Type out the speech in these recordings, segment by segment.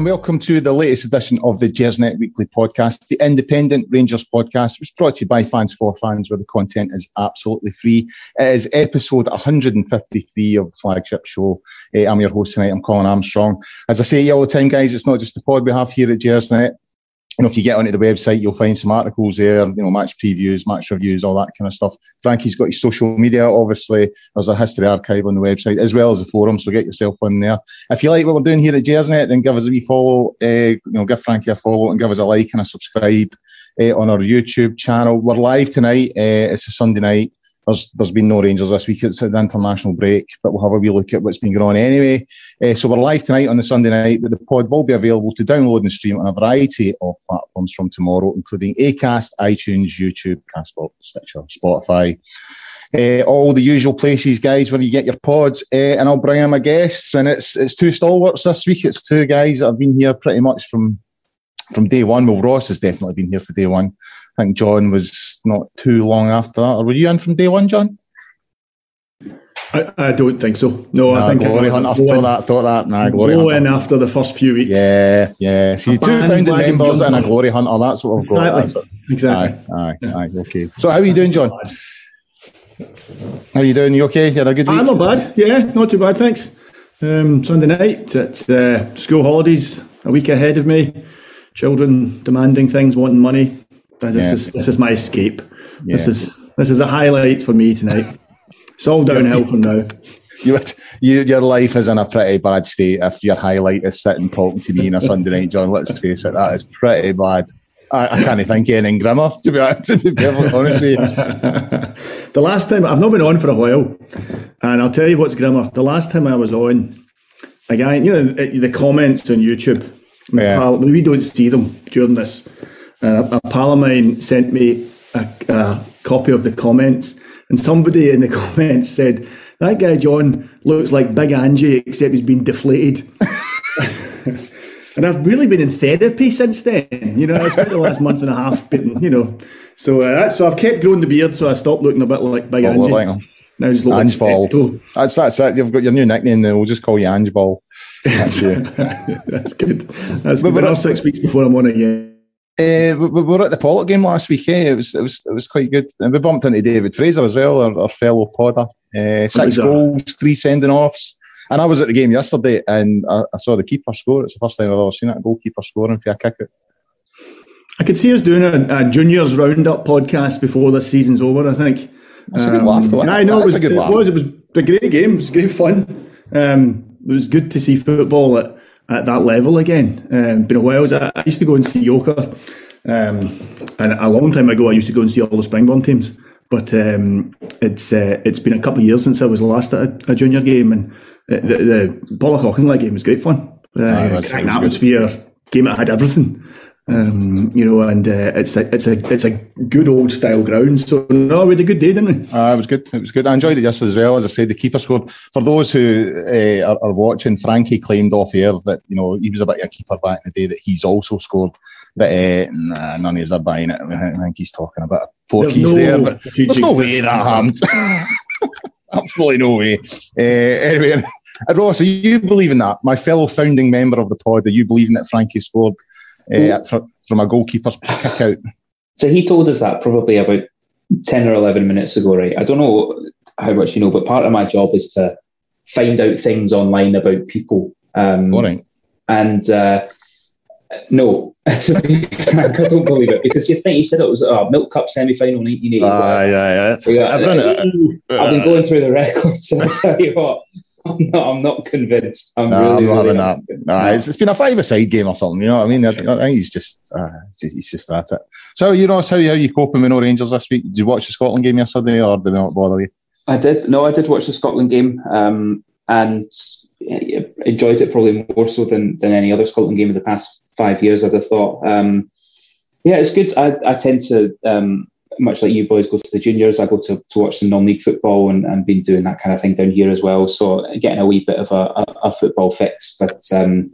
and welcome to the latest edition of the Gersnet Weekly Podcast, the independent Rangers podcast, which is brought to you by fans for fans, where the content is absolutely free. It is episode 153 of the flagship show. Uh, I'm your host tonight. I'm Colin Armstrong. As I say all the time, guys, it's not just the pod we have here at Gersnet you know, if you get onto the website, you'll find some articles there, you know, match previews, match reviews, all that kind of stuff. Frankie's got his social media, obviously. There's a history archive on the website as well as the forum, so get yourself on there. If you like what we're doing here at Gersnet, then give us a wee follow, uh, you know, give Frankie a follow and give us a like and a subscribe uh, on our YouTube channel. We're live tonight. Uh, it's a Sunday night. There's there's been no Rangers this week. It's an international break, but we'll have a wee look at what's been going on anyway. Uh, so we're live tonight on the Sunday night, but the pod will be available to download and stream on a variety of platforms from tomorrow, including Acast, iTunes, YouTube, Castbox, Stitcher, Spotify. Uh, all the usual places, guys, where you get your pods, uh, and I'll bring in my guests. And it's it's two stalwarts this week. It's two guys that have been here pretty much from from day one. Well, Ross has definitely been here for day one. I think John was not too long after that. Or were you in from day one, John? I, I don't think so. No, nah, I think glory hunter thought that. Thought that. Nah, glory go in after the first few weeks. Yeah, yeah. See, two founding members and a glory hunter. That's what we've got. Exactly. exactly. Aye, aye, yeah. aye. Okay. So, how are you doing, John? How are you doing? You okay? You had a good week? I'm not bad. Yeah, not too bad. Thanks. Um, Sunday night at uh, school holidays, a week ahead of me. Children demanding things, wanting money. This yeah. is this is my escape. Yeah. This is this is a highlight for me tonight. It's all downhill from now. You, you, your life is in a pretty bad state if your highlight is sitting talking to me on a Sunday night, John. Let's face it, that is pretty bad. I, I can't think of anything grimmer, to be, to be honest with you. the last time, I've not been on for a while, and I'll tell you what's grimmer. The last time I was on, a guy, you know, the comments on YouTube, yeah. pal, we don't see them during this. Uh, a pal of mine sent me a, a copy of the comments, and somebody in the comments said, That guy, John, looks like Big Angie, except he's been deflated. and I've really been in therapy since then. You know, I spent the last month and a half, been, you know. So, uh, so I've kept growing the beard, so I stopped looking a bit like Big oh, Angie. Like now just look Ange like Ball. That's, that's it. You've got your new nickname, and we'll just call you Ange Ball. That's, that's good. That's but, good. But, six weeks before I'm on again. Uh, we, we, were at the Pollok game last week. Eh? It was it was it was quite good, and we bumped into David Fraser as well, our, our fellow podder. Uh, six goals, three sending offs, and I was at the game yesterday, and I, I, saw the keeper score. It's the first time I've ever seen a goalkeeper scoring for a kick out. I could see us doing a, a juniors roundup podcast before this season's over. I think. That's um, a good laugh. Though. I know it was, it was. It was a great game. It was great fun. Um, it was good to see football at at that level again. Um, been a while. I, I used to go and see Yoker, um, and a long time ago I used to go and see all the Springburn teams. But um, it's uh, it's been a couple of years since I was last at a, a junior game, and the, the, the Pollok game was great fun. Uh, oh, great atmosphere, good. game that had everything. Um, you know, and uh, it's a it's a it's a good old style ground. So no, we had a good day, didn't we? Uh, it was good. It was good. I enjoyed it yesterday as well. As I said, the keeper scored. For those who uh, are, are, watching, Frankie claimed off air that you know he was a bit of a keeper back in the day. That he's also scored, but uh, nah, none of us are buying it. I think he's talking about porkies no there, but there's no way that happened. Absolutely no way. Uh, anyway. Ross, are you believing that? My fellow founding member of the pod, are you believing that Frankie scored uh, from a goalkeeper's kick out. So he told us that probably about 10 or 11 minutes ago, right? I don't know how much you know, but part of my job is to find out things online about people. Um, Morning. And uh, no, I don't believe it because you think he said it was a Milk Cup semi final 1980. Ah, yeah, yeah. I've, I've been going through the records, and I'll tell you what, I'm not, I'm not convinced. I'm, no, really, I'm not really having that. Nah, it's, it's been a five-a-side game or something. You know what I mean? I, I think he's just, uh, he's just at it. So, you know, how, how you coping with no Rangers this week? Did you watch the Scotland game yesterday, or did it not bother you? I did. No, I did watch the Scotland game, um, and enjoyed it probably more so than than any other Scotland game in the past five years. I'd have thought. Um, yeah, it's good. I, I tend to um, much like you boys go to the juniors, I go to, to watch some non-league football and, and been doing that kind of thing down here as well. So getting a wee bit of a, a, a football fix, but um,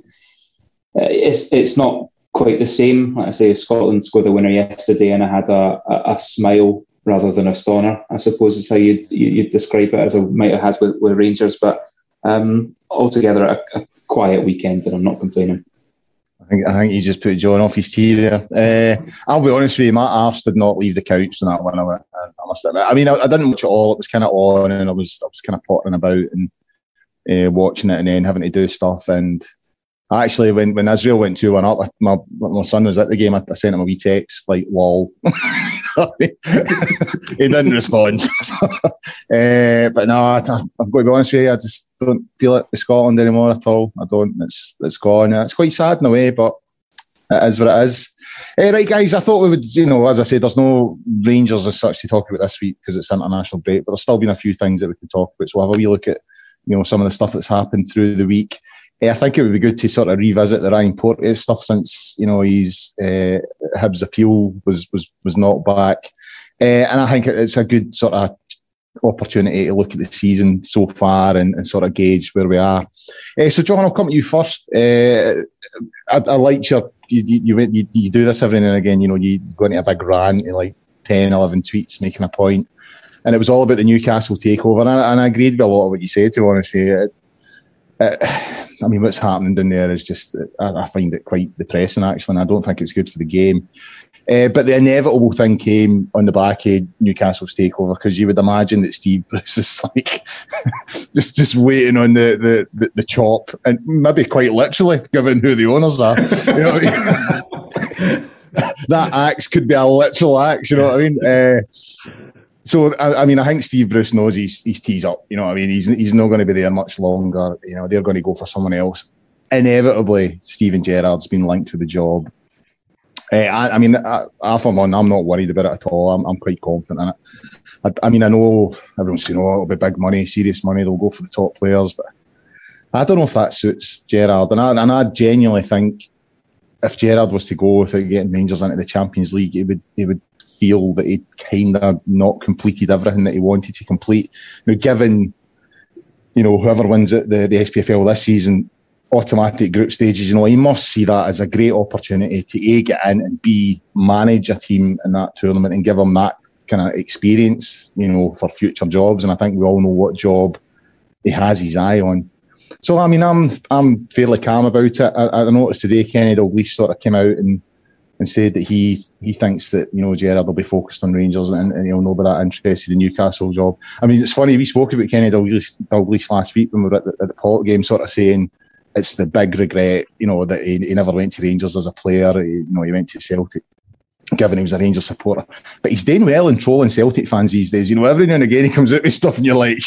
it's it's not quite the same. Like I say, Scotland scored the winner yesterday, and I had a, a, a smile rather than a stoner. I suppose is how you'd, you'd describe it as I might have had with, with Rangers. But um, altogether, a, a quiet weekend, and I'm not complaining. I think, I think he just put John off his tee there. Uh, I'll be honest with you, my arse did not leave the couch on that one. I, I must admit. I mean, I, I, didn't watch it all. It was kind of on, and I was I was kind of pottering about and uh, watching it, and then having to do stuff. And actually, when, when Israel went two one up, my my son was at the game. I, I sent him a wee text like "lol." he didn't respond. uh, but no, I, I've got to be honest with you. I just don't feel it with Scotland anymore at all. I don't. It's it's gone. It's quite sad in a way, but it is what it is. Uh, right, guys. I thought we would, you know, as I said, there's no Rangers as such to talk about this week because it's international break. But there's still been a few things that we can talk about. So we'll have a wee look at, you know, some of the stuff that's happened through the week. I think it would be good to sort of revisit the Ryan Porteous stuff since you know he's uh, Hibs appeal was was was not back, uh, and I think it's a good sort of opportunity to look at the season so far and, and sort of gauge where we are. Uh, so, John, I'll come to you first. Uh, I, I liked your you, you, you, you do this every now and again. You know, you go into a big rant, in like 10, 11 tweets making a point, and it was all about the Newcastle takeover. And I, and I agreed with a lot of what you said. To be honest with you. Uh, I mean, what's happening down there is just, I, I, find it quite depressing actually, and I don't think it's good for the game. Uh, but the inevitable thing came on the back of Newcastle's takeover because you would imagine that Steve Bruce is like just just waiting on the, the, the, the, chop, and maybe quite literally, given who the owners are. You know that axe could be a literal axe, you know what I mean? Uh, so I, I, mean, I think Steve Bruce knows he's he's tees up. You know, what I mean, he's he's not going to be there much longer. You know, they're going to go for someone else. Inevitably, Steven Gerrard's been linked to the job. Uh, I, I, mean, I, I'm on, I'm not worried about it at all. I'm, I'm quite confident in it. I, I, mean, I know everyone's saying, "Oh, it'll be big money, serious money. They'll go for the top players," but I don't know if that suits Gerrard. And I, and I genuinely think if Gerrard was to go without getting Rangers into the Champions League, he would he would feel that he'd kind of not completed everything that he wanted to complete. Now, given you know whoever wins it, the the SPFL this season, automatic group stages, you know, he must see that as a great opportunity to a get in and b manage a team in that tournament and give them that kind of experience, you know, for future jobs. And I think we all know what job he has his eye on. So I mean, I'm I'm fairly calm about it. I, I noticed today Kenny Dalglish sort of came out and and said that he he thinks that you know Gerrard will be focused on Rangers and, and he'll not be that interested in the Newcastle job. I mean, it's funny we spoke about Kenny Dalglish, Dalglish last week when we were at the, at the Pollok game, sort of saying it's the big regret, you know, that he, he never went to Rangers as a player. He, you know, he went to Celtic given he was a Rangers supporter. But he's doing well in trolling Celtic fans these days. You know, every now and again he comes out with stuff and you're like,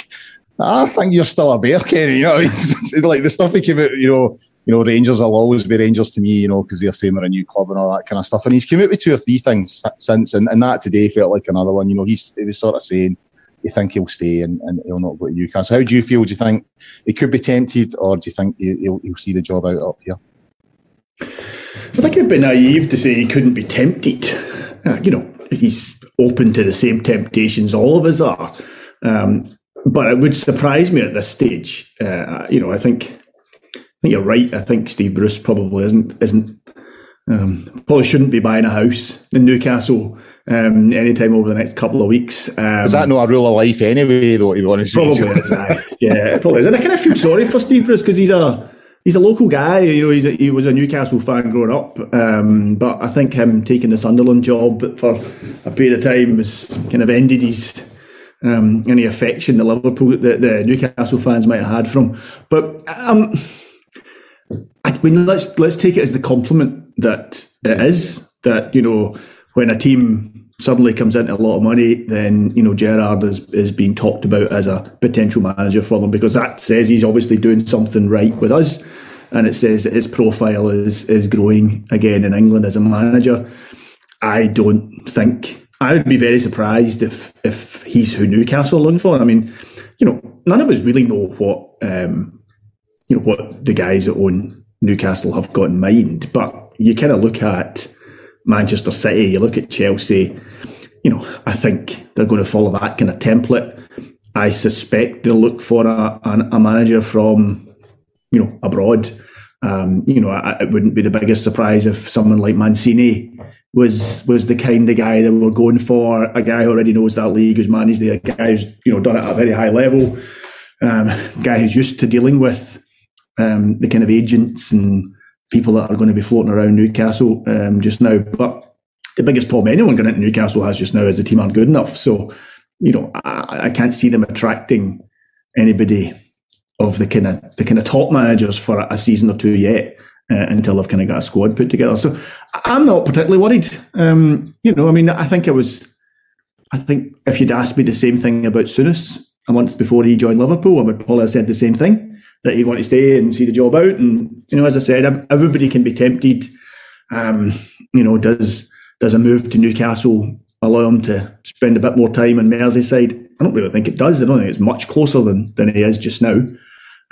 I think you're still a bear, Kenny. You know, like the stuff he came out, you know, you know, Rangers will always be Rangers to me, you know, because they're saying we're a new club and all that kind of stuff. And he's come out with two or three things since, and, and that today felt like another one. You know, he's he was sort of saying, you think he'll stay and, and he'll not go to Newcastle. How do you feel? Do you think he could be tempted, or do you think he'll, he'll see the job out up here? I think it'd be naive to say he couldn't be tempted. Uh, you know, he's open to the same temptations all of us are. Um, but it would surprise me at this stage. Uh, you know, I think I think you're right. I think Steve Bruce probably isn't isn't um, probably shouldn't be buying a house in Newcastle um, anytime over the next couple of weeks. Um, is that not a rule of life anyway? Though, to be honest, probably is. yeah, it probably is. And I kind of feel sorry for Steve Bruce because he's a he's a local guy. You know, a, he was a Newcastle fan growing up, um, but I think him taking the Sunderland job for a period of time has kind of ended his um, any affection the Liverpool, the, the Newcastle fans might have had from. But um, I mean, let's let's take it as the compliment that it is that you know when a team suddenly comes into a lot of money, then you know Gerrard is is being talked about as a potential manager for them because that says he's obviously doing something right with us, and it says that his profile is is growing again in England as a manager. I don't think I would be very surprised if if he's who Newcastle are looking for. I mean, you know, none of us really know what um, you know what the guys that own Newcastle have got in mind, but you kind of look at Manchester City, you look at Chelsea. You know, I think they're going to follow that kind of template. I suspect they'll look for a, a, manager from you know abroad. Um, you know, I, it wouldn't be the biggest surprise if someone like Mancini was was the kind of guy that we're going for. A guy who already knows that league, who's managed the guy who's you know done it at a very high level. Um, guy who's used to dealing with um, the kind of agents and people that are going to be floating around Newcastle um, just now. But the biggest problem anyone going into Newcastle has just now is the team aren't good enough. So, you know, I, I can't see them attracting anybody of the kind of the kind of top managers for a season or two yet. Uh, until they've kind of got a squad put together. So I'm not particularly worried. Um, you know, I mean, I think I was, I think if you'd asked me the same thing about Souness a month before he joined Liverpool, I would probably have said the same thing that he'd want to stay and see the job out. And you know, as I said, everybody can be tempted. Um, you know, does does a move to Newcastle allow him to spend a bit more time in Merseyside? I don't really think it does. I don't think it's much closer than than he is just now.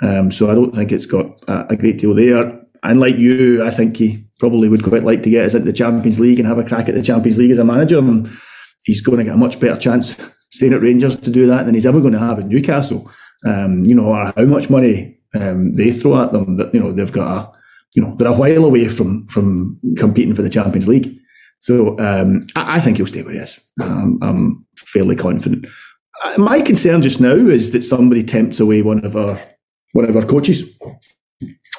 Um, so I don't think it's got a, a great deal there. And like you, I think he probably would quite like to get us into the Champions League and have a crack at the Champions League as a manager. And he's going to get a much better chance staying at Rangers to do that than he's ever going to have at Newcastle. Um, you know, how much money um, they throw at them that, you know, they've got a, you know, they're a while away from, from competing for the Champions League. So um, I, I, think he'll stay where he is. Um, I'm fairly confident. Uh, my concern just now is that somebody tempts away one of our one of our coaches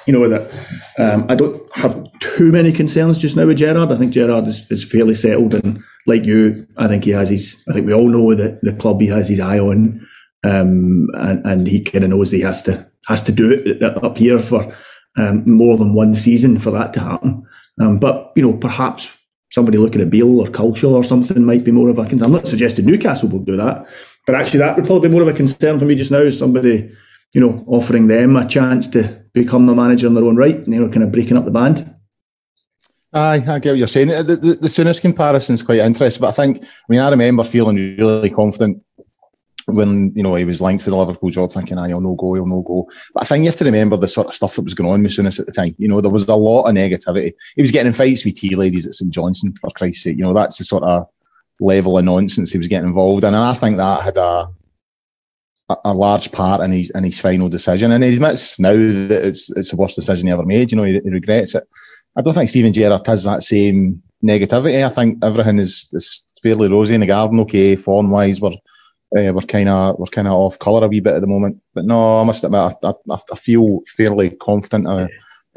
you know that um, I don't have too many concerns just now with Gerrard. I think Gerrard is, is fairly settled, and like you, I think he has his. I think we all know that the club he has his eye on, um, and, and he kind of knows he has to has to do it up here for um, more than one season for that to happen. Um, but you know, perhaps somebody looking at Beale or Culshaw or something might be more of a concern. I'm not suggesting Newcastle will do that, but actually that would probably be more of a concern for me just now. Is Somebody, you know, offering them a chance to become the manager in their own right. And they were kind of breaking up the band. Aye, I get what you're saying. The, the, the comparison is quite interesting, but I think, I mean, I remember feeling really confident when, you know, he was linked with the Liverpool job, thinking, ah, he'll no go, he'll no go. But I think you have to remember the sort of stuff that was going on with Souness at the time. You know, there was a lot of negativity. He was getting in fights with tea ladies at St Johnstone, for Christ's sake. You know, that's the sort of level of nonsense he was getting involved in. And I think that had a, a, large part in his in his final decision, and he admits now that it's it's the worst decision he ever made. You know, he, he regrets it. I don't think Steven Gerrard has that same negativity. I think everything is, is fairly rosy in the garden. Okay, form wise, we're uh, we're kind of we're kind of off colour a wee bit at the moment. But no, I must admit, I, I, I feel fairly confident. Uh,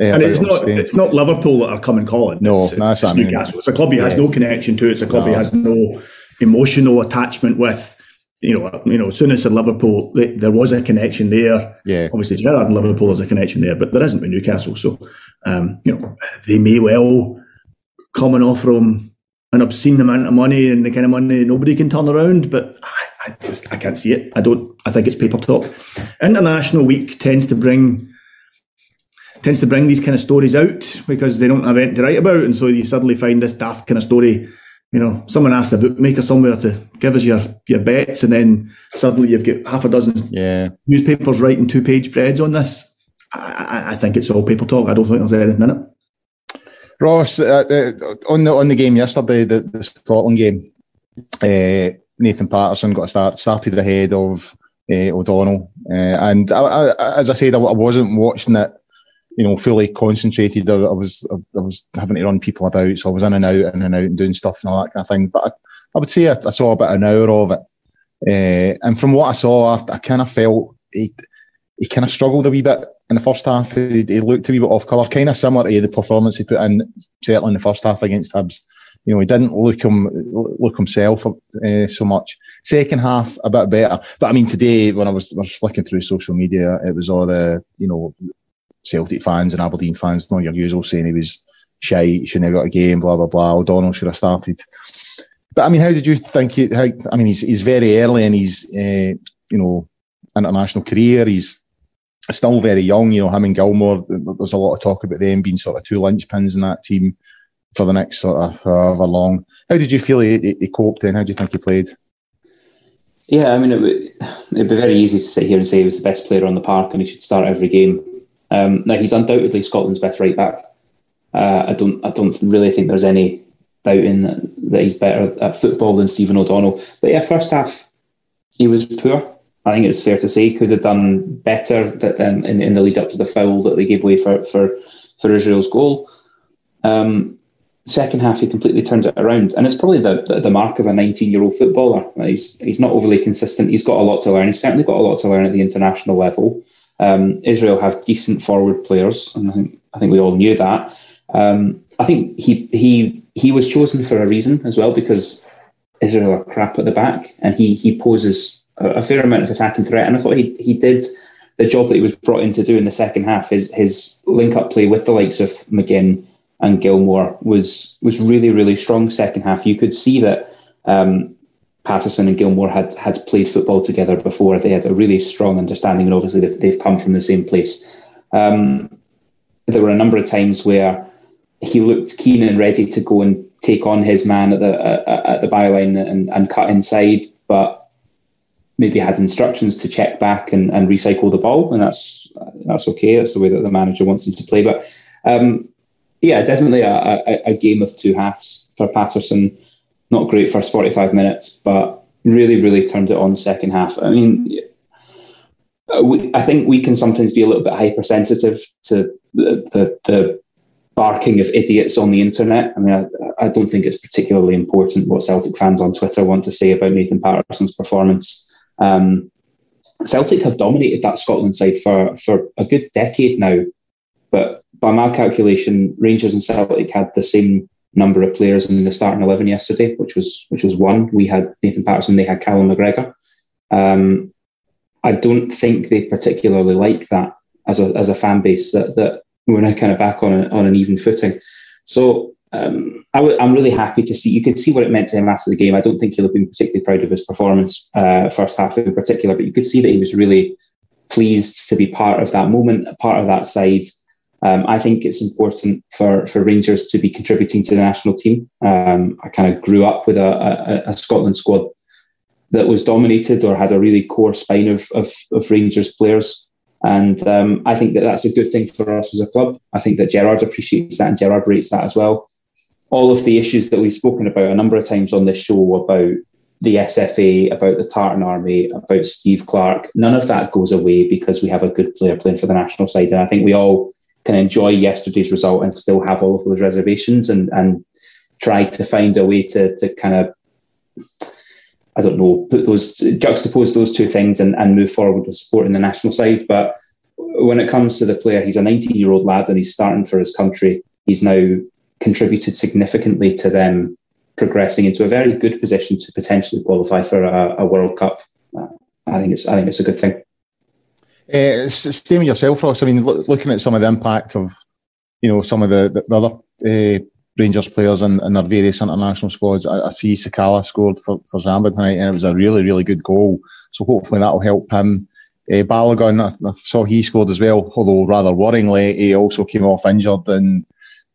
uh, and it's not it's not Liverpool that are coming calling. No, it's, it's, it's Newcastle. It's a club he has yeah. no connection to. It's a club no. he has no emotional attachment with you know, you know, Souness and Liverpool, they, there was a connection there. Yeah. Obviously, Gerrard and Liverpool is a connection there, but there isn't with Newcastle. So, um, you know, they may well come and offer him an obscene amount of money and the kind of money nobody can turn around. But I, I just I can't see it. I don't. I think it's paper talk. International week tends to bring tends to bring these kind of stories out because they don't have anything to write about, and so you suddenly find this daft kind of story you know, someone asks a bookmaker somewhere to give us your, your bets, and then suddenly you've got half a dozen yeah. newspapers writing two page spreads on this. I, I, think it's all paper talk. I don't think there's anything in it. Ross, uh, uh, on the on the game yesterday, the, the Scotland game, uh, Nathan Patterson got start, started ahead of uh, O'Donnell, uh, and I, I, as I said, I, I wasn't watching it you know, fully concentrated. I, was I, was having to run people about, so I was in and out, in and out, and doing stuff and all that kind of thing. But I, would say I, saw about an hour of it, uh, and from what I saw, I, kind of felt he he kind of struggled a wee bit in the first half. He, he looked a wee bit off colour, kind of similar to the performance he put in certainly in the first half against Hibs. You know, he didn't look him look himself uh, so much. Second half a bit better, but I mean today when I was was flicking through social media, it was all the you know Celtic fans and Aberdeen fans, not your usual saying he was shy, shouldn't have got a game, blah blah blah. O'Donnell should have started. But I mean, how did you think? How, I mean, he's he's very early in his uh, you know international career. He's still very young. You know, him and Gilmour. There's a lot of talk about them being sort of two linchpins in that team for the next sort of however long. How did you feel he, he, coped and how do you think he played? Yeah, I mean, it would, it'd be very easy to sit here and say he was the best player on the park and he should start every game. Um, now he's undoubtedly Scotland's best right back. Uh, I don't I don't really think there's any doubting that, that he's better at football than Stephen O'Donnell. But yeah, first half he was poor. I think it's fair to say he could have done better than in, in the lead up to the foul that they gave way for for for Israel's goal. Um, second half he completely turned it around, and it's probably the the, the mark of a 19 year old footballer. He's he's not overly consistent. He's got a lot to learn. He's certainly got a lot to learn at the international level. Um, Israel have decent forward players, and I think I think we all knew that. Um, I think he he he was chosen for a reason as well because Israel are crap at the back, and he he poses a, a fair amount of attacking threat. And I thought he he did the job that he was brought in to do in the second half. His his link up play with the likes of McGinn and Gilmour was was really really strong second half. You could see that um, Patterson and Gilmour had had played football together before. They had a really strong understanding, and obviously they've come from the same place. Um, there were a number of times where he looked keen and ready to go and take on his man at the uh, at the byline and, and cut inside, but maybe had instructions to check back and, and recycle the ball, and that's that's okay. That's the way that the manager wants him to play. But um, yeah, definitely a, a, a, game of two halves for Patterson. Not great first forty five minutes, but really really turned it on second half. I mean. We, I think we can sometimes be a little bit hypersensitive to the, the, the barking of idiots on the internet. I mean, I, I, don't think it's particularly important what Celtic fans on Twitter want to say about Nathan Patterson's performance. Um, Celtic have dominated that Scotland side for, for a good decade now, but by my calculation, Rangers and Celtic had the same number of players in the starting eleven yesterday, which was which was one. We had Nathan Patterson, they had Callum McGregor. Um, I don't think they particularly like that as a as a fan base that that we're now kind of back on, a, on an even footing. So um, i w- I'm really happy to see. You could see what it meant to him after the game. I don't think he'll have been particularly proud of his performance, uh, first half in particular, but you could see that he was really pleased to be part of that moment, part of that side. Um, I think it's important for, for Rangers to be contributing to the national team. Um, I kind of grew up with a, a, a, Scotland squad that was dominated or had a really core spine of, of, of Rangers players. And um, I think that that's a good thing for us as a club. I think that Gerrard appreciates that and Gerrard rates that as well. All of the issues that we've spoken about a number of times on this show about the SFA, about the Tartan Army, about Steve Clarke, none of that goes away because we have a good player playing for the national side. And I think we all can enjoy yesterday's result and still have all of those reservations and, and try to find a way to, to kind of I don't know, put those juxtapose those two things and, and move forward with supporting the national side. But when it comes to the player, he's a 19 year old lad and he's starting for his country. He's now contributed significantly to them progressing into a very good position to potentially qualify for a, a World Cup. I think it's I think it's a good thing. Uh, same yourself, Ross. I mean, looking at some of the impact of you know some of the, the other uh, Rangers players in, in their various international squads. I, I see Sakala scored for, for Zambia tonight, and it was a really, really good goal. So hopefully that'll help him. Uh, Balogun, I, I, saw he scored as well, although rather worryingly, he also came off injured. And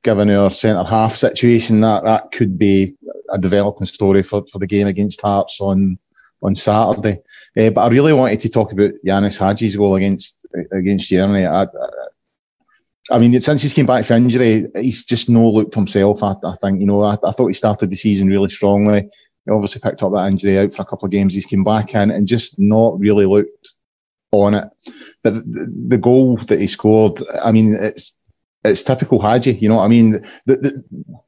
given our centre half situation, that, that could be a developing story for, for the game against Hearts on on Saturday. Uh, but I really wanted to talk about Ianis Hagi's goal against against Germany. I, I, I mean, since he's came back from injury, he's just no looked himself. I, I think, you know, I, I, thought he started the season really strongly. He obviously picked up that injury out for a couple of games. He's came back in and just not really looked on it. But the, the goal that he scored, I mean, it's it's typical Hagi. You know I mean? The, the,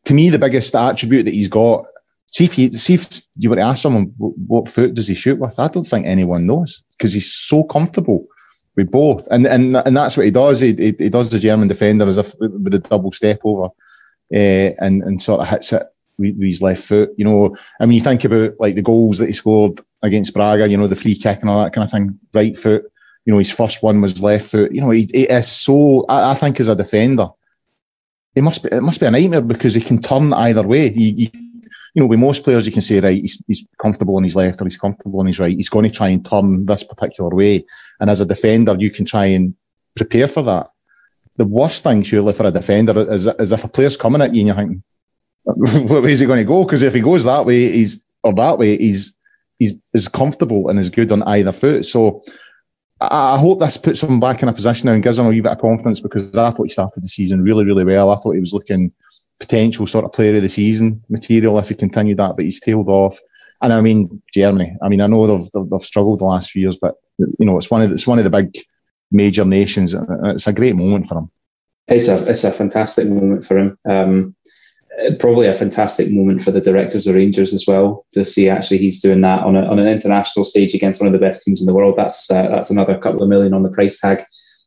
to me, the biggest attribute that he's got. See if he, see if you were to ask someone what foot does he shoot with, I don't think anyone knows because he's so comfortable with both, and and and that's what he does. He he, he does the German defender as if with a double step over, uh, and and sort of hits it with, with, his left foot. You know, I mean, you think about like the goals that he scored against Braga. You know, the free kick and all that kind of thing. Right foot. You know, his first one was left foot. You know, he, he is so. I, I think as a defender, it must be it must be a nightmare because he can turn either way. You know, with most players, you can say, right, he's, he's comfortable on his left or he's comfortable on his right. He's going to try and turn this particular way. And as a defender, you can try and prepare for that. The worst thing, surely, for a defender is, is if a player's coming at you and you're thinking, way is he going to go? Because if he goes that way, he's or that way, he's he's is comfortable and is good on either foot. So I, I hope this puts him back in a position now and gives him a wee bit of confidence because I thought he started the season really, really well. I thought he was looking potential sort of player of the season material if he continued that, but he's tailed off. And I mean Germany. I mean I know they've, they've, they've struggled the last few years, but you know it's one of the, it's one of the big major nations. It's a great moment for him. It's a it's a fantastic moment for him. Um, probably a fantastic moment for the directors of Rangers as well to see actually he's doing that on a, on an international stage against one of the best teams in the world. That's uh, that's another couple of million on the price tag.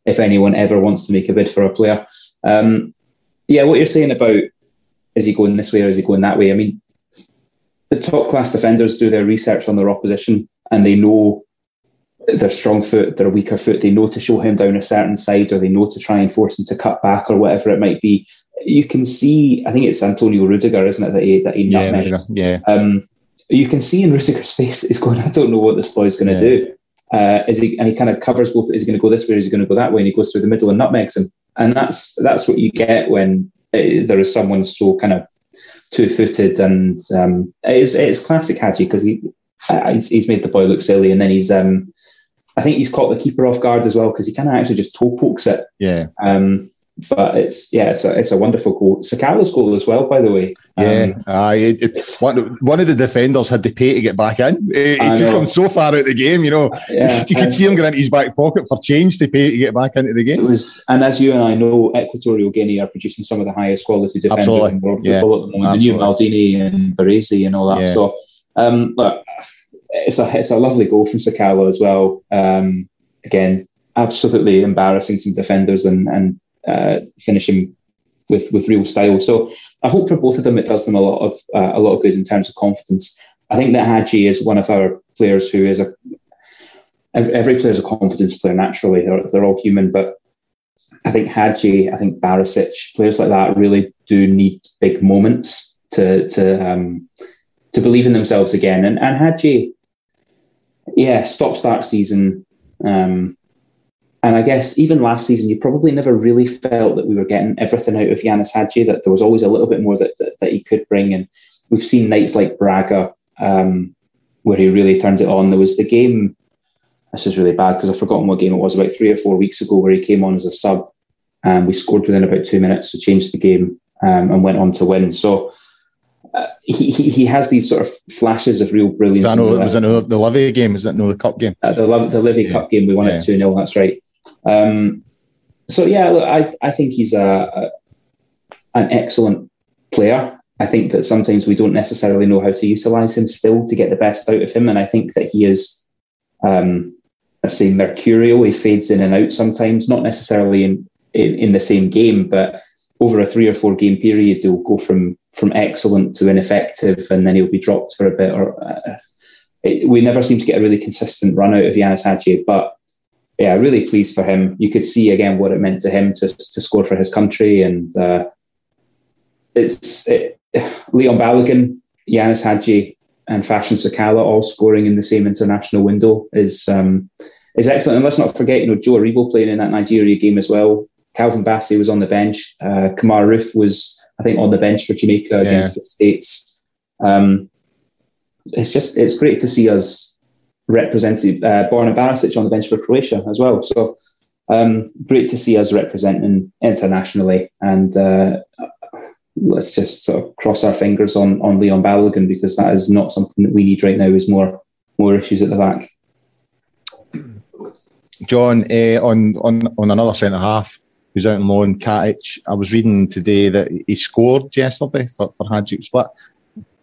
if anyone ever wants to make a bid for a player. Um, yeah, what you're saying about is he going this way or is he going that way? I mean, the top class defenders do their research on their opposition and they know their strong foot, their weaker foot. They know to show him down a certain side or they know to try and force him to cut back or whatever it might be. You can see, I think it's Antonio Rudiger, isn't it, that he, that he yeah, nutmegs. yeah. Um, you can see in Rudiger's face, he's going, I don't know what this boy's going to Yeah. do. Uh, is he, and he kind of covers both. Is he going to go this way? Or is he going to go that way? And he goes through the middle and nutmegs him. And that's that's what you get when uh, there is someone so kind of two-footed. And um, it is it's classic Hagi because he he's, he's made the boy look silly, and then he's um, I think he's caught the keeper off guard as well because he kind of actually just toe pokes it. Yeah, Um, but it's yeah, it's a it's a wonderful goal. Sakala's goal as well, by the way. Um, yeah. Aye, it, it, one, one of the defenders had to pay to get back in. He, he took him so far out of the game, you know. yeah, you could see him going into his back pocket for change to pay to get back into the game. It was, and as you and I know, Equatorial Guinea are producing some of the highest quality defenders Absolutely. in world Yeah. football at the moment. The new. Maldini and Baresi and all that. Yeah. So, um, but it's a it's a lovely goal from Sakala as well. Um, again, absolutely embarrassing some defenders and and uh, finishing with with real style. So I hope for both of them it does them a lot of uh, a lot of good in terms of confidence. I think that Hagi is one of our players who is a ev- every player is a confidence player naturally. They're they're all human, but I think Hagi, I think Barisic, players like that really do need big moments to to um, to believe in themselves again. And and Hagi, yeah, stop start season. Um, and I guess even last season, you probably never really felt that we were getting everything out of Ianis Hagi. That there was always a little bit more that that, that he could bring. And we've seen nights like Braga um, where he really turned it on. There was the game. This is really bad because I've forgotten what game it was. About three or four weeks ago, where he came on as a sub, and we scored within about two minutes to change the game um, and went on to win. So. Uh, he, he he has these sort of flashes of real brilliance. I know in it the- was in the, the Livy game, was it? No, the cup game. uh, the the Livy Yeah. Cup game. We won Yeah. it two 0 That's right. Um, so yeah, look, I I think he's a, a an excellent player. I think that sometimes we don't necessarily know how to utilize him still to get the best out of him, and I think that he is, um, I say, mercurial. He fades in and out sometimes, not necessarily in in, in the same game, but over a three or four game period, he'll go from from excellent to ineffective, and then he'll be dropped for a bit. Or uh, it, we never seem to get a really consistent run out of Ianis Hagi, but yeah, really pleased for him. You could see again what it meant to him to to score for his country, and uh, it's it, Leon Balogun, Ianis Hagi, and Fashion Sakala all scoring in the same international window is um, is excellent. And let's not forget, you know, Joe Aribo playing in that Nigeria game as well. Calvin Bassey was on the bench. Uh, Kemar Roofe was, I think, on the bench for Jamaica against the States. Um, it's just it's great to see us represented. Uh, Borna Barisic on the bench for Croatia as well. So um, great to see us representing internationally. And uh, let's just sort of cross our fingers on on Leon Balogun because that is not something that we need right now. Is more more issues at the back. John, uh, on on on another centre half who's out on loan, Katic. I was reading today that he scored yesterday for for Hajduk Split.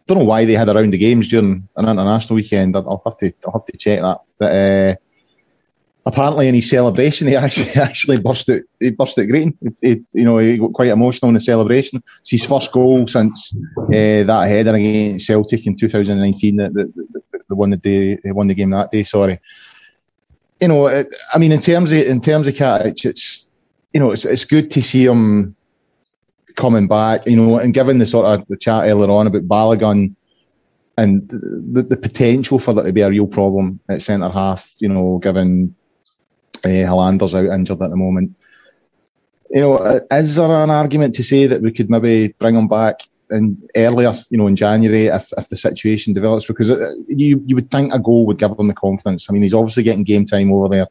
Don't know why they had around the games during an international weekend. I'll have to I'll have to check that. But uh, apparently, in his celebration, he actually actually burst out he burst out greeting. He, you know, he got quite emotional in the celebration. It's his first goal since uh, that header against Celtic in 2019. That the, the, the the day, they won the game that day. Sorry you know, I mean, in terms of in terms of Katic, it's you know, it's it's good to see him coming back. You know, and given the sort of the chat earlier on about Balogun and the, the potential for that to be a real problem at centre half. You know, given uh, Helander's out injured at the moment. You know, is there an argument to say that we could maybe bring him back in earlier, you know, in January if, if the situation develops? Because uh, you you would think a goal would give him the confidence. I mean, he's obviously getting game time over there.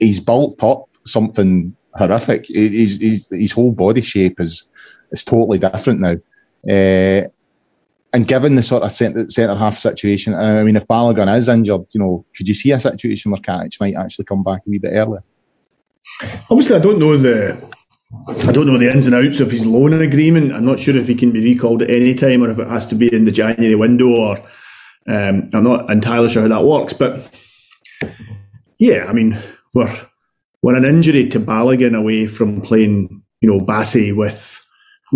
He's bulked up something horrific. He's, he's, his whole body shape is is totally different now. Uh, and given the sort of centre, half situation, I mean, if Balogun is injured, you know, could you see a situation where Katic might actually come back a wee bit earlier? Obviously, I don't know the I don't know the ins and outs of his loan agreement. I'm not sure if he can be recalled at any time or if it has to be in the January window. Or um, I'm not entirely sure how that works. But yeah, I mean, we're when an injury to Balogun away from playing, you know, Bassey with,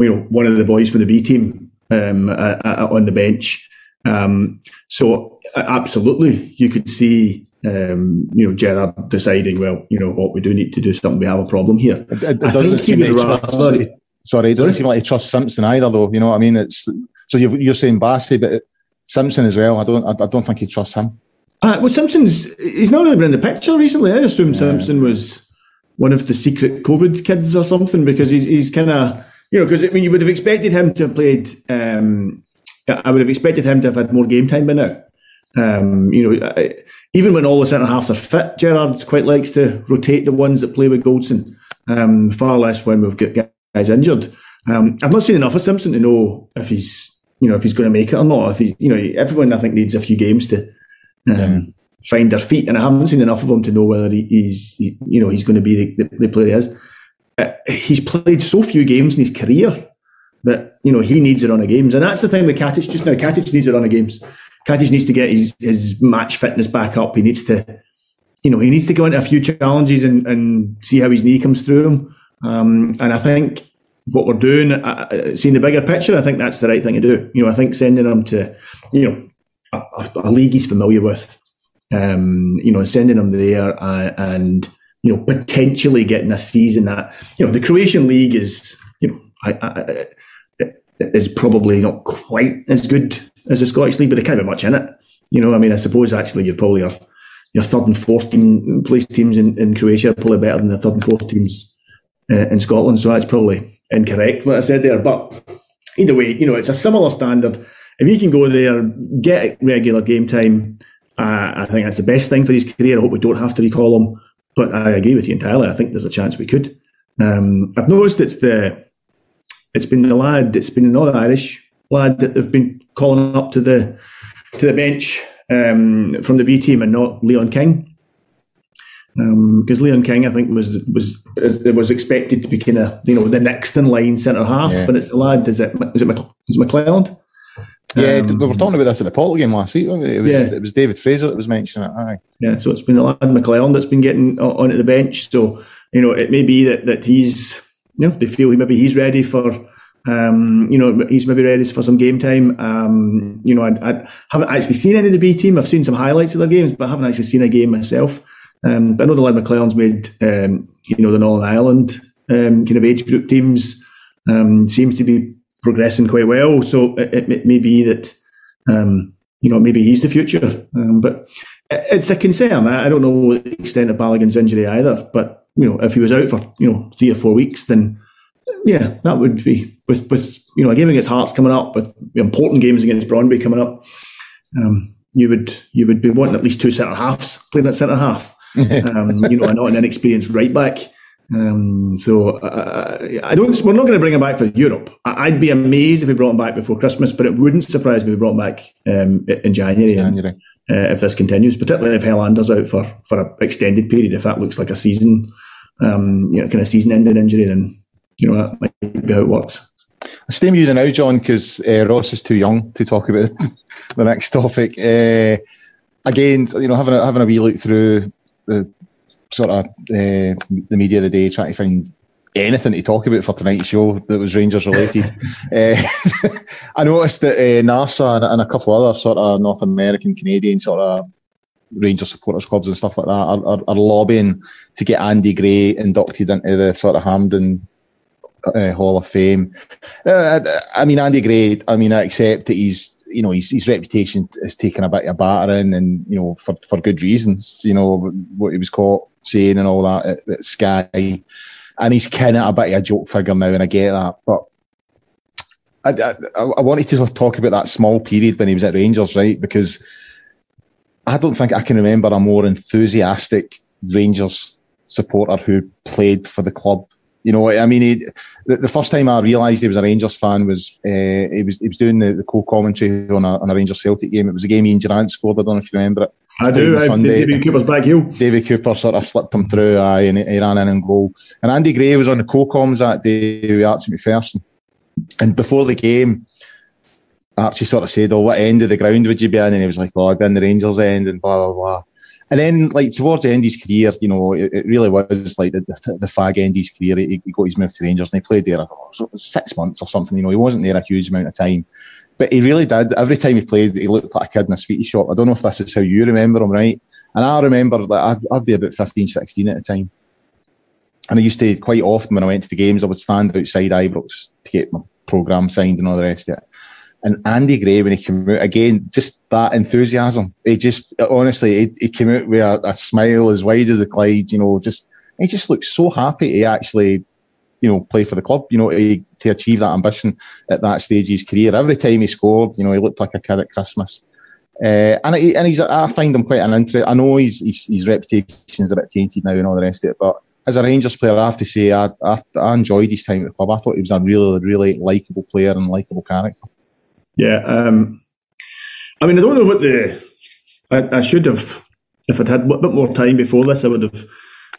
you know, one of the boys for the B team um, uh, uh, on the bench. Um, so absolutely, you could see um, you know, Gerrard deciding, well, you know what, we do need to do something. We have a problem here. It, it I think he would rather. Sorry, it doesn't seem like he trusts Simpson either, though. You know what I mean? It's so you're, saying Bassey, but Simpson as well. I don't, I, I don't think he trusts him. Uh, well, Simpson's he's not really been in the picture recently. I assume yeah. Simpson was one of the secret COVID kids or something because he's he's kind of you know because I mean you would have expected him to have played. Um, I would have expected him to have had more game time by now. Um, you know, even when all the centre halves are fit, Gerrard quite likes to rotate the ones that play with Goldson. Um, far less when we've got guys injured. Um, I've not seen enough of Simpson to know if he's, you know, if he's going to make it or not. If he's, you know, everyone I think needs a few games to um, find their feet, and I haven't seen enough of him to know whether he, he's, he, you know, he's going to be the, the, the player he is. Uh, he's played so few games in his career that you know he needs a run of games, and that's the thing with Katic just now. Katic needs a run of games. Katic needs to get his, his match fitness back up. He needs to, you know, he needs to go into a few challenges and, and see how his knee comes through him. Um, and I think what we're doing, uh, uh, seeing the bigger picture, I think that's the right thing to do. You know, I think sending him to, you know, a, a league he's familiar with, um, you know, sending him there and, and, you know, potentially getting a season that, you know, the Croatian league is, you know, I, I, is probably not quite as good as the Scottish League, but they can't be much in it. You know, I mean, I suppose actually you're probably your, your third and fourth team place teams in, in Croatia are probably better than the third and fourth teams uh, in Scotland. So that's probably incorrect what I said there. But either way, you know, it's a similar standard. If he can go there, get regular game time, uh, I think that's the best thing for his career. I hope we don't have to recall him. But I agree with you entirely. I think there's a chance we could. Um, I've noticed it's the it's been the lad, it's been another Irish lad that they've been calling up to the to the bench um, from the B team and not Leon King. Because um, Leon King, I think, was was was expected to be kind of you know the next in line centre half, yeah. but it's the lad. Is it is it, is it McClelland? Yeah, um, we were talking about this at the Pollok game last week. It was, yeah. it was David Fraser that was mentioning it. Aye. Yeah, so it's been the lad McClelland that's been getting onto the bench. So you know, it may be that that he's you know they feel maybe he's ready for um, you know, he's maybe ready for some game time. Um, you know, I, I, haven't actually seen any of the B team. I've seen some highlights of their games, but I haven't actually seen a game myself. Um, but I know the lad McClelland's made, um, you know, the Northern Ireland um, kind of age group teams. Um, seems to be progressing quite well. So it, it may be that, you know, maybe he's the future. but it's a concern. I, I don't know the extent of Balogun's injury either. But, you know, if he was out for, you know, three or four weeks, then yeah, that would be with with you know a game against Hearts coming up, with important games against Brøndby coming up. Um, you would you would be wanting at least two centre halves playing at centre half. um, you know, not an inexperienced right back. Um, so uh, I don't. We're not going to bring him back for Europe. I'd be amazed if we brought him back before Christmas, but it wouldn't surprise me if we brought him back um, in January. January. And, uh, if this continues, particularly if Helander's out for for an extended period, if that looks like a season, um, you know, kind of season-ending injury, then you know, that might be how it works. I stay with you now, John, because uh, Ross is too young to talk about the next topic. Uh, again, you know, having a, having a wee look through the sort of uh, the media of the day, trying to find anything to talk about for tonight's show that was Rangers related. uh, I noticed that uh, NARSA and, and, a couple other sort of North American, Canadian sort of Ranger supporters clubs and stuff like that are, are, are lobbying to get Andy Gray inducted into the sort of Hampden uh, Hall of Fame. Uh, I mean, Andy Gray. I mean, I accept that he's you know his, his reputation is taken a bit of battering, and you know for for good reasons. You know what he was caught saying and all that at, at Sky, and he's kind of a bit of a joke figure now, and I get that, but. I, I, I wanted to talk about that small period when he was at Rangers, right? Because I don't think I can remember a more enthusiastic Rangers supporter who played for the club you know, I mean, he, the, the, first time I realised he was a Rangers fan was uh, he was he was doing the, the co-commentary on a, on a Rangers Celtic game. It was a game Ian Durrant scored. I don't know if you remember it. I do. I, Sunday. David Cooper's back heel. David Cooper sort of slipped him through, aye, and he, he ran in and goal. And Andy Gray was on the co-coms that day with Archie Macpherson. And before the game, Archie sort of said, "Oh, what end of the ground would you be in?" And he was like, "Oh, I'd be in the Rangers end," and blah blah blah. And then, like towards the end of his career, you know, it, it really was like the, the, the fag end of his career. He, he, got his move to Rangers and he played there six months or something. You know, he wasn't there a huge amount of time, but he really did. Every time he played, he looked like a kid in a sweetie shop. I don't know if this is how you remember him, right? And I remember that I'd, I'd be about 15, 16 at the time. And I used to quite often when I went to the games, I would stand outside Ibrox to get my programme signed and all the rest of it. And Andy Gray, when he came out, again, just that enthusiasm. He just, honestly, he, he came out with a, a, smile as wide as the Clyde, you know, just, he just looked so happy to actually, you know, play for the club, you know, to, achieve that ambition at that stage of his career. Every time he scored, you know, he looked like a kid at Christmas. Uh, and he, and he's, I find him quite an interest. I know his, his, his reputation is a bit tainted now and all the rest of it, but as a Rangers player, I have to say I, I, I enjoyed his time at the club. I thought he was a really, really likable player and likable character. Yeah, um, I mean, I don't know what the. I, I, should have, if I'd had a bit more time before this, I would have,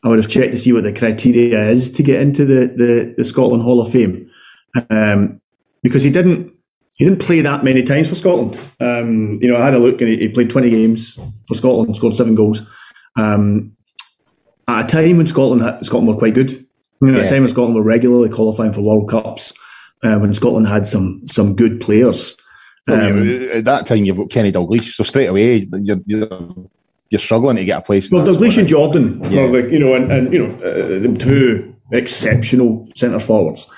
I would have checked to see what the criteria is to get into the the, the Scotland Hall of Fame, um, because he didn't. He didn't play that many times for Scotland. Um, you know, I had a look and he, he, played 20 games for Scotland, scored seven goals. Um, at a time when Scotland Scotland were quite good. You know, yeah. at a time when Scotland were regularly qualifying for World Cups, uh, when Scotland had some some good players. Um, at that time, you've got Kenny Dalglish, so straight away you're, you're, you're struggling to get a place. Well, Dalglish and Jordan, yeah. like, you know, and, and you know, uh, two exceptional centre forwards.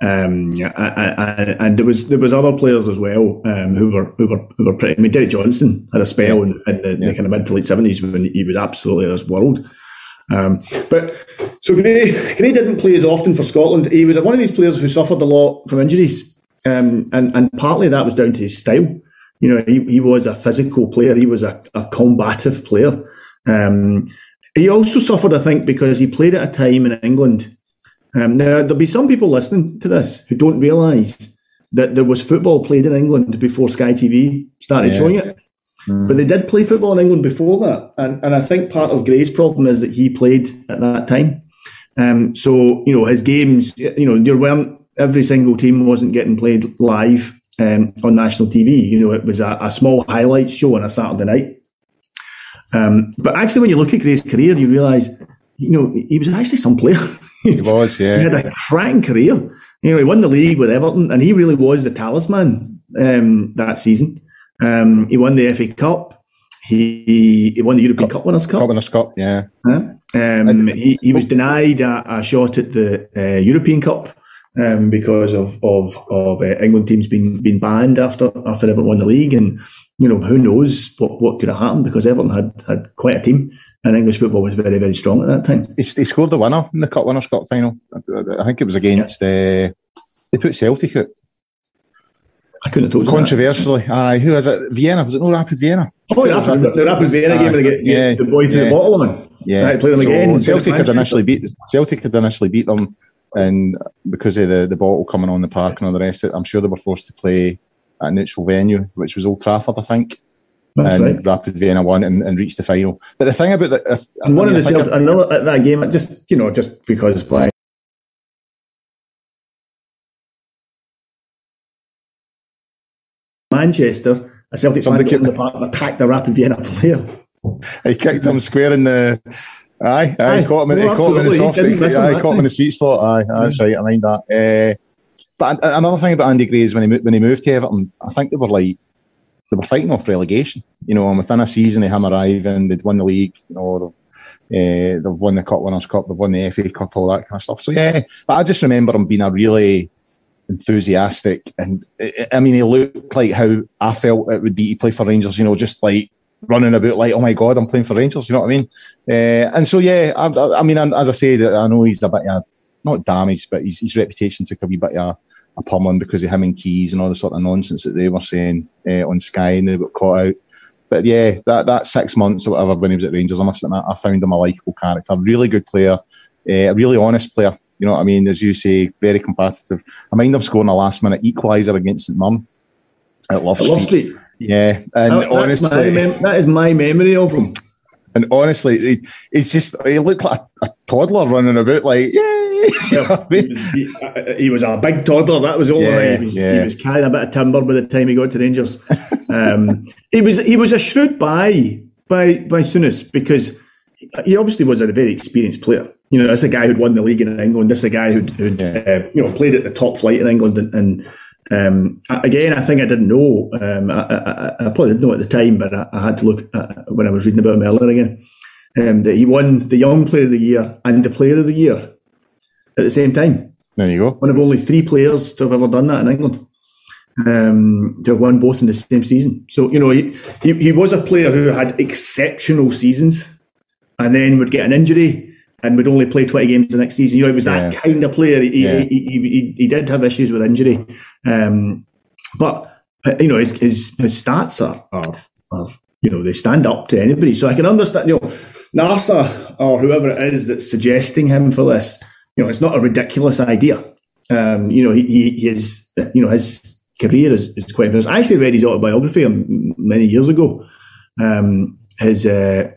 Um, and, and, there was there was other players as well um, who were who were who were pretty. I mean, Derek Johnstone had a spell in, in the, yeah. the, kind of mid to late seventies when he was absolutely this world. Um, but so Gray, Gray didn't play as often for Scotland. He was one of these players who suffered a lot from injuries. Um, and, and partly that was down to his style. You know, he, he was a physical player. He was a, a combative player. Um, he also suffered, I think, because he played at a time in England. Um, now, there'll be some people listening to this who don't realise that there was football played in England before Sky TV started yeah. showing it. Mm. But they did play football in England before that. And, and I think part of Gray's problem is that he played at that time. Um, so, you know, his games, you know, there weren't every single team wasn't getting played live um, on national TV. You know, it was a, a small highlights show on a Saturday night. Um, but actually, when you look at Gray's career, you realise, you know, he was actually some player. he was, yeah. he had a cracking career. You know, he won the league with Everton, and he really was the talisman um, that season. Um, he won the FA Cup. He, he won the European Cup, Cup Winners' Cup. Cup Winners' Cup, yeah. Um, he, he was denied a, a shot at the uh, European Cup um, because of of of uh, England teams being being banned after after Everton won the league, and you know who knows what, what could have happened because Everton had had quite a team, and English football was very very strong at that time. He, he scored the winner in the Cup Winners' Cup final. I, think it was against yeah. uh, they put Celtic out. I couldn't have told you. Controversially, aye. Who is it? Vienna? Was it no Rapid Vienna? Oh, Rapid, Rapid, the Rapid Vienna game where they get, yeah, the boy threw yeah. the bottle on. Yeah, right, play them so again. Celtic had initially beat Celtic had initially beat them and because of the, the bottle coming on the park and all the rest of it, I'm sure they were forced to play at a neutral venue, which was Old Trafford, I think. That's and right. Rapid Vienna won and, and, reached the final. But the thing about that, and one I mean, of the Celtic, another at that game, just you know, just because why. Manchester, a Celtic fan got in the park and attacked the Rapid Vienna player. He kicked him square in the Aye, aye, aye. caught him, in, no, caught him in the soft aye, caught him in the sweet spot. Aye, aye that's right. I mind that. Uh, but another thing about Andy Gray is when he when he moved to Everton, I think they were like they were fighting off relegation. You know, and within a season of him arriving, they'd won the league. You know, they've, uh, they've won the Cup Winners' Cup, they've won the FA Cup, all that kind of stuff. So yeah, but I just remember him being a really enthusiastic, and I mean, he looked like how I felt it would be to play for Rangers. You know, just like running about like, oh my god, I'm playing for Rangers. You know what I mean? Uh, and so yeah, I, I, mean, as I said, I know he's a bit uh, not damaged, but his, his reputation took a wee bit of a, pummeling because of him and Keys and all the sort of nonsense that they were saying uh, on Sky and they got caught out. But yeah, that that six months or whatever when he was at Rangers, I must admit, I found him a likable character, really good player, a really honest player. You know what I mean? As you say, very competitive. I mind him scoring a last minute equaliser against St Mirren at Love Street. Yeah, and that, honestly, mem- that is my memory of him. And honestly, he, he's just he looked like a, a toddler running about, like. Yeah, he, was, he, he, was, a big toddler. That was all. Yeah, right. he, was, yeah. he was carrying a bit of timber by the time he got to Rangers. um, he was he was a shrewd buy by by Souness because he obviously was a very experienced player. You know, that's a guy who'd won the league in England. This is a guy who'd, who'd yeah. uh, you know played at the top flight in England. And, and um, again, I think I didn't know. Um, I, I, I, probably didn't know at the time, but I, I had to look when I was reading about him earlier again. Um, that he won the Young Player of the Year and the Player of the Year at the same time. There you go. One of only three players to have ever done that in England. Um, to have won both in the same season. So, you know, he, he, he was a player who had exceptional seasons and then would get an injury and would only play 20 games the next season. You know, he was that yeah. kind of player. He, yeah. he, he, he, he, did have issues with injury. Um, but, uh, you know, his, his, his stats are, are, are, you know, they stand up to anybody. So I can understand, you know, NASA or whoever it is that's suggesting him for this, you know, it's not a ridiculous idea. Um, you know, he, he, his, you know, his career is, is quite famous. I actually read his autobiography many years ago. Um, his, uh,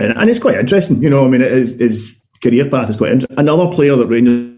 and, and it's quite interesting. You know, I mean, his, his career path is quite interesting. Another player that Rangers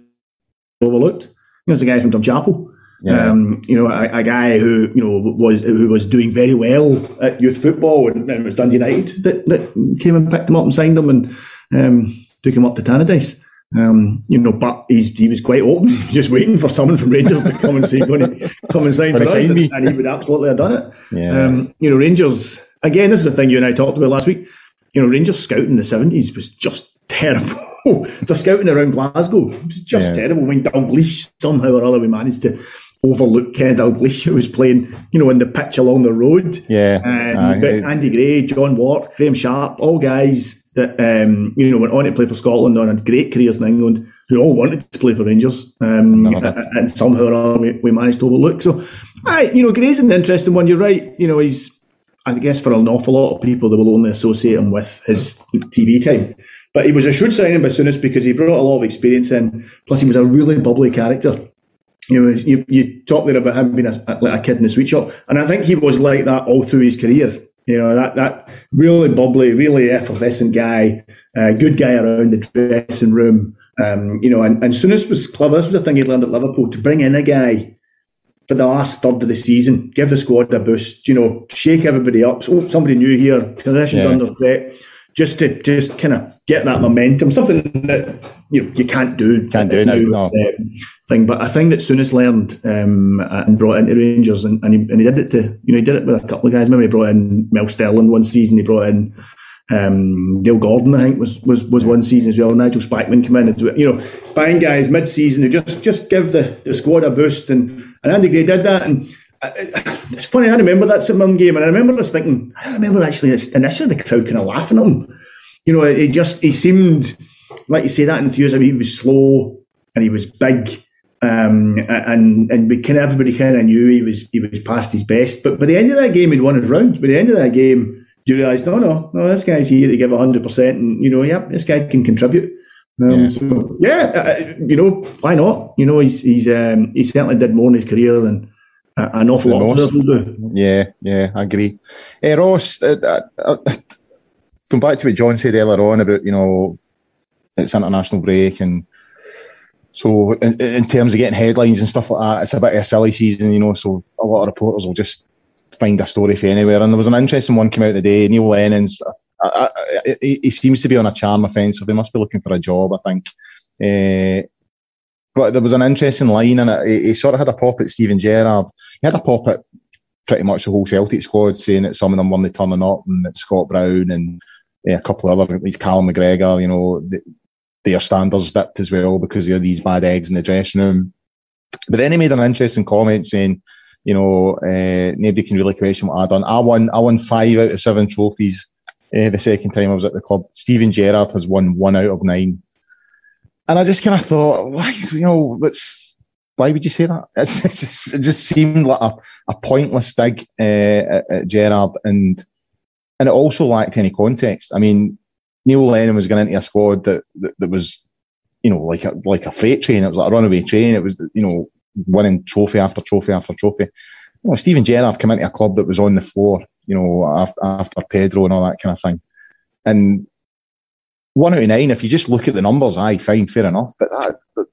overlooked, you know, is a guy from Drumchapel. Yeah. Um, you know, a, a, guy who you know was who was doing very well at youth football, and, and it was Dundee United that, that came and picked him up and signed him and um, took him up to Tannadice. Um, you know, but he's, he was quite open, just waiting for someone from Rangers to come and say, "Come and sign for us," and, and, he would absolutely have done it. Yeah. Um, you know, Rangers again. This is the thing you and I talked about last week you know, Rangers scouting in the 70s was just terrible. the scouting around Glasgow was just yeah. terrible. I mean, Dalglish, somehow or other, we managed to overlook Ken Dalglish, who was playing, you know, in the pitch along the road. Yeah. Um, but Andy Gray, John Wark, Graeme Sharp, all guys that, um, you know, went on to play for Scotland and had great careers in England, who all wanted to play for Rangers. Um, and somehow or other, we, we managed to overlook. So, I, you know, Gray's an interesting one. You're right. You know, he's I guess for an awful lot of people, they will only associate him with his TV time. But he was a shrewd signing by Souness because he brought a lot of experience in. Plus, he was a really bubbly character. You know, you, you talk there about him being a, like a kid in the sweet shop, and I think he was like that all through his career. You know, that that really bubbly, really effervescent guy, uh, good guy around the dressing room. Um, you know, and, and was clever. This was a thing he learned at Liverpool to bring in a guy for the last third of the season, give the squad a boost, you know, shake everybody up. So, oh, somebody new here, positions yeah. under threat, just to just kind of get that momentum. Something that you know you can't do, can't do now, no. Uh, thing. But I think that Souness learned um, and brought into Rangers, and, and, he, and he did it to you know he did it with a couple of guys. Remember he brought in Mel Sterland one season. He brought in um, Dale Gordon, I think, was was was one season as well. Nigel Spackman came in as well. You know, buying guys mid season who just just give the, the squad a boost, and and Andy Gray did that. And I, it's funny, I remember that St game, and I remember just thinking, I remember actually initially the crowd kind of laughing at him. You know, he just he seemed like you say that enthusiasm. He was slow and he was big. Um, and and we kind of everybody kind of knew he was he was past his best, but by the end of that game, he'd won his round. By the end of that game, you realise, no, no, no, this guy's here to give 100%, and, you know, yeah, this guy can contribute. Um, yeah. So, yeah, uh, uh, you know, why not? You know, he's he's um, he certainly did more in his career than uh, an awful lot of players will do. Yeah, yeah, I agree. Hey, Ross, uh, uh, come back to what John said earlier on about, you know, it's international break and so in, in, terms of getting headlines and stuff like that, it's a bit of a silly season, you know. So a lot of reporters will just find a story for anywhere. And there was an interesting one came out today. Neil Lennon's, uh, he, he, seems to be on a charm offensive. they must be looking for a job, I think. Uh, but there was an interesting line in it. He, sort of had a pop at Steven Gerrard. He had a pop at pretty much the whole Celtic squad, saying that some of them weren't turning up, and that Scott Brown and uh, a couple of other, Callum McGregor, you know, the, their standards dipped as well because of these bad eggs in the dressing room. But then he made an interesting comment saying, you know, uh, nobody can really question what I done. I won, I won five out of seven trophies uh, the second time I was at the club. Steven Gerrard has won one out of nine. And I just kind of thought, why, you know, what's, why would you say that? It's, it's just, it just seemed like a, a pointless dig uh, at, at Gerrard, and and it also lacked any context. I mean, Neil Lennon was going into a squad that, that, that was, you know, like a like a freight train. It was like a runaway train. It was, you know, winning trophy after trophy after trophy. You know, Steven Gerrard came into a club that was on the floor, you know, after, Pedro and all that kind of thing. And one out of nine, if you just look at the numbers, I find fair enough. But that,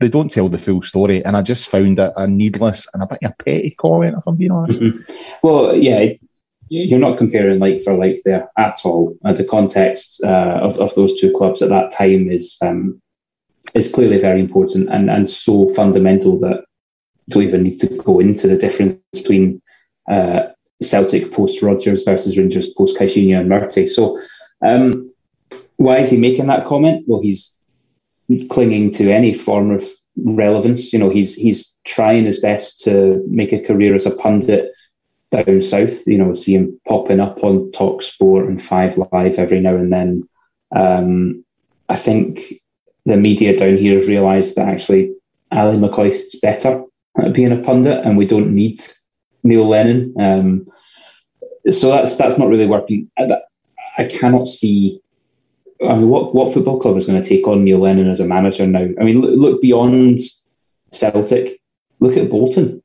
they don't tell the full story. And I just found it a needless and a bit of a petty comment, if I'm being honest. Mm-hmm. Well, yeah, you're not comparing like for like there at all. Uh, the context uh, of, of those two clubs at that time is um, is clearly very important and, and so fundamental that you don't even need to go into the difference between uh, Celtic post Rodgers versus Rangers post Caixinha and Murty. So, um, why is he making that comment? Well, he's clinging to any form of relevance. You know, he's he's trying his best to make a career as a pundit down south. You know, see him popping up on Talk Sport and Five Live every now and then. Um, I think the media down here have realised that actually Ali McCoist's better at being a pundit, and we don't need Neil Lennon. Um, so that's that's not really working. I, I, cannot see. I mean, what what football club is going to take on Neil Lennon as a manager now? I mean, look, look beyond Celtic. Look at Bolton.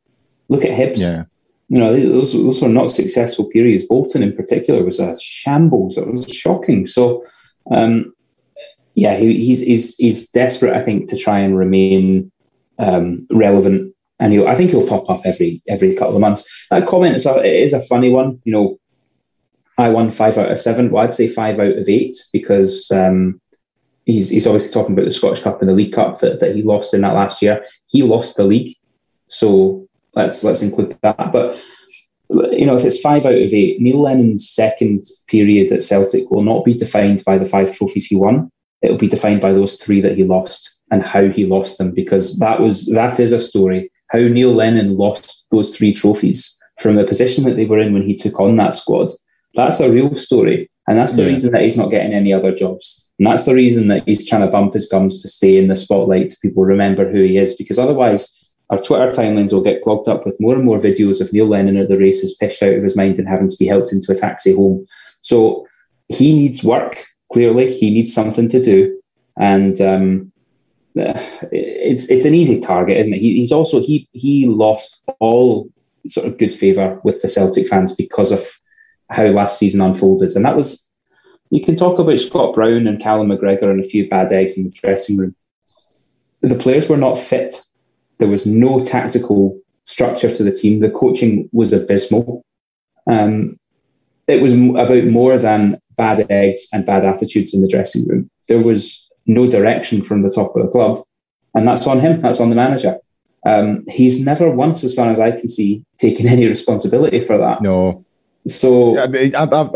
Look at Hibs. Yeah. You know, those those were not successful periods. Bolton, in particular, was a shambles. It was shocking. So, um, yeah, he, he's he's he's desperate. I think to try and remain um, relevant and he'll, I think he'll pop up every every couple of months. That comment is a, it is a funny one. You know, I won five out of seven. Well, I'd say five out of eight because um, he's he's obviously talking about the Scottish Cup and the League Cup that, that he lost in that last year. He lost the league, so let's let's include that. But you know, if it's five out of eight, Neil Lennon's second period at Celtic will not be defined by the five trophies he won. It'll be defined by those three that he lost and how he lost them, because that was that is a story how Neil Lennon lost those three trophies from the position that they were in when he took on that squad. That's a real story. And that's the yeah. reason that he's not getting any other jobs. And that's the reason that he's trying to bump his gums to stay in the spotlight, to people remember who he is, because otherwise our Twitter timelines will get clogged up with more and more videos of Neil Lennon at the races pitched out of his mind and having to be helped into a taxi home. So he needs work, clearly. He needs something to do. And um, it's it's an easy target, isn't it? He, he's also he he lost all sort of good favour with the Celtic fans because of how last season unfolded, and that was you can talk about Scott Brown and Callum McGregor and a few bad eggs in the dressing room. The players were not fit. There was no tactical structure to the team. The coaching was abysmal. Um, it was about more than bad eggs and bad attitudes in the dressing room. There was no direction from the top of the club, and that's on him. That's on the manager. Um, he's never once, as far as I can see, taken any responsibility for that. No. So I, I, I,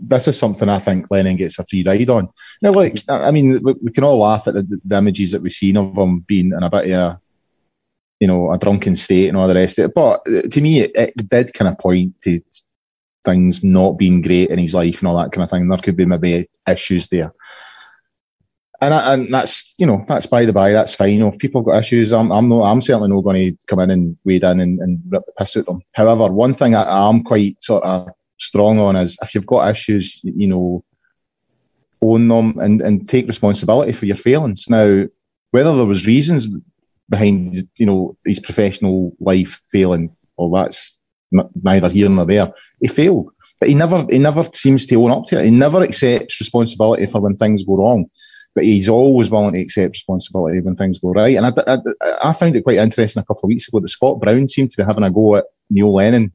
this is something I think Lennon gets a free ride on. Now, like I mean, we, we can all laugh at the, the, images that we've seen of him being in a bit of a, you know, a drunken state and all the rest of it. But uh, to me, it, it did kind of point to things not being great in his life and all that kind of thing. There could be maybe issues there and, I, and that's you know that's by the by that's fine. You know, if people have got issues, I'm I'm not I'm certainly not going to come in and wade in and, and rip the piss out of them. However, one thing I, am quite sort of strong on is if you've got issues, you know, own them and, and take responsibility for your failings. Now, whether there was reasons behind you know his professional life failing, well, that's neither here nor there. He failed, but he never he never seems to own up to it. He never accepts responsibility for when things go wrong but he's always willing to accept responsibility when things go right. And I, I, I found it quite interesting a couple of weeks ago that Scott Brown seemed to be having a go at Neil Lennon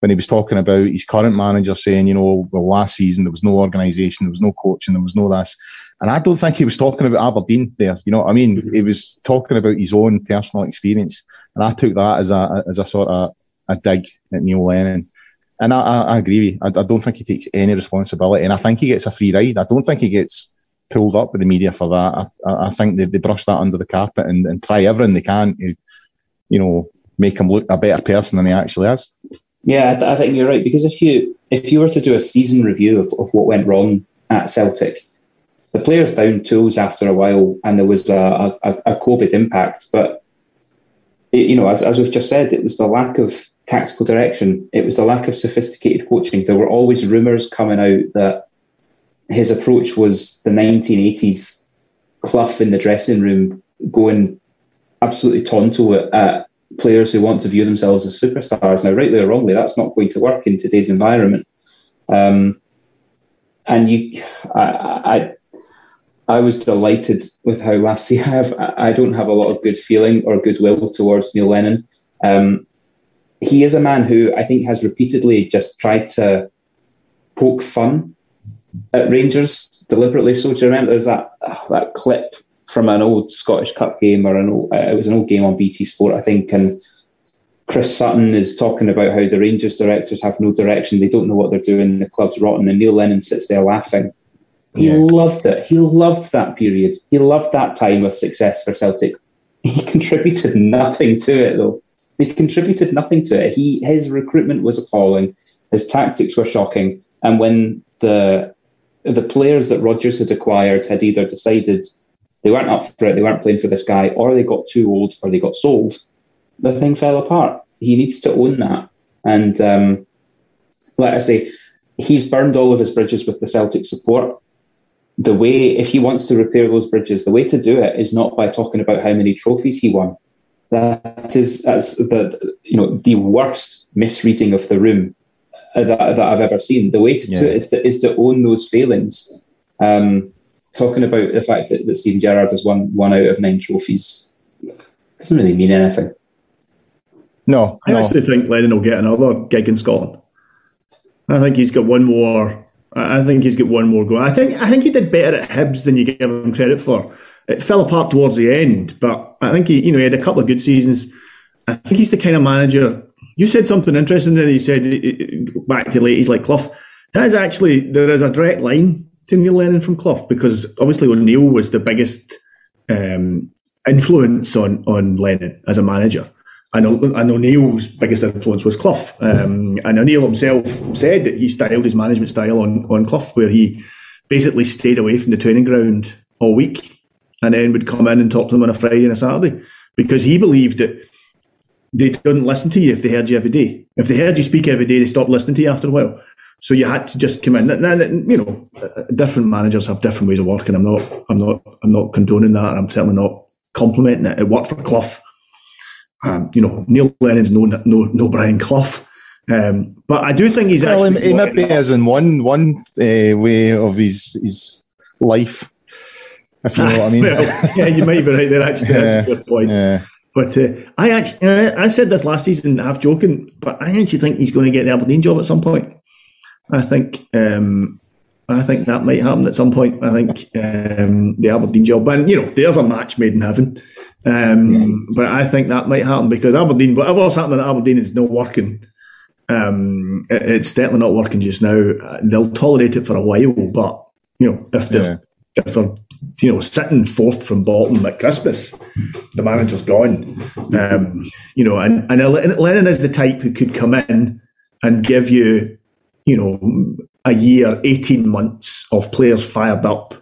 when he was talking about his current manager saying, you know, well, last season there was no organisation, there was no coaching, there was no this. And I don't think he was talking about Aberdeen there. You know what I mean? Mm-hmm. He was talking about his own personal experience. And I took that as a, as a sort of a dig at Neil Lennon. And I, I, I agree with you. I, I don't think he takes any responsibility. And I think he gets a free ride. I don't think he gets pulled up with the media for that. I, I think they, they brush that under the carpet and, and try everything they can to, you know, make him look a better person than he actually is. Yeah, I, th- I think you're right because if you if you were to do a season review of, of what went wrong at Celtic, the players found tools after a while, and there was a, a, a COVID impact. But it, you know, as, as we've just said, it was the lack of tactical direction. It was the lack of sophisticated coaching. There were always rumours coming out that his approach was the 1980s Clough in the dressing room going absolutely tonto at, at, players who want to view themselves as superstars. Now, rightly or wrongly, that's not going to work in today's environment. Um, and you, I, I, I was delighted with how last year. I, have, I don't have a lot of good feeling or goodwill towards Neil Lennon. Um, he is a man who I think has repeatedly just tried to poke fun at Rangers deliberately. So do you remember there's that that clip from an old Scottish Cup game or an old, uh, it was an old game on BT Sport, I think, and Chris Sutton is talking about how the Rangers directors have no direction, they don't know what they're doing, the club's rotten, and Neil Lennon sits there laughing. He yeah. loved it. He loved that period. He loved that time of success for Celtic. He contributed nothing to it, though. He contributed nothing to it. He his recruitment was appalling. His tactics were shocking. And when the the players that Rodgers had acquired had either decided they weren't up for it, they weren't playing for this guy, or they got too old, or they got sold, the thing fell apart. He needs to own that. And um, like I say, he's burned all of his bridges with the Celtic support. The way, if he wants to repair those bridges, the way to do it is not by talking about how many trophies he won. That is that's the you know the worst misreading of the room that, that I've ever seen. The way to yeah. do it is to is to own those failings. Um, talking about the fact that, that Steven Gerrard has won one out of nine trophies doesn't really mean anything. No, I no. actually think Lennon will get another gig in Scotland. I think he's got one more. I think he's got one more go. I think I think he did better at Hibs than you give him credit for. It fell apart towards the end, but I think he, you know, he had a couple of good seasons. I think he's the kind of manager. You said something interesting there. You said back to late. He's like Clough. That is actually there is a direct line to Neil Lennon from Clough because obviously O'Neill was the biggest um, influence on on Lennon as a manager. And, and O'Neill's biggest influence was Clough. Um, and O'Neill himself said that he styled his management style on, on Clough, where he basically stayed away from the training ground all week and then would come in and talk to them on a Friday and a Saturday because he believed that they didn't listen to you if they heard you every day. If they heard you speak every day, they stopped listening to you after a while. So you had to just come in. And, you know, different managers have different ways of working. I'm not, I'm not, I'm not condoning that. I'm certainly not complimenting it. It worked for Clough. Um, you know, Neil Lennon's no, no, no Brian Clough. Um, but I do think he's well, actually. He, maybe as in one one uh, way of his his life, if you know what I mean. well, yeah, you might be right there. Actually, yeah, that's a good point. Yeah. But uh, I actually, I said this last season, half joking, but I actually think he's going to get the Aberdeen job at some point. I think um, I think that might happen at some point. I think um, the Aberdeen job, and you know, there's a match made in heaven. Um, yeah. But I think that might happen because Aberdeen, whatever's happening at Aberdeen, is not working. Um, it, it's definitely not working just now. They'll tolerate it for a while, but you know, if they're yeah. if they're you know sitting fourth from bottom at Christmas, the manager's gone. Um, you know, and and Lennon is the type who could come in and give you you know, a year, 18 months of players fired up,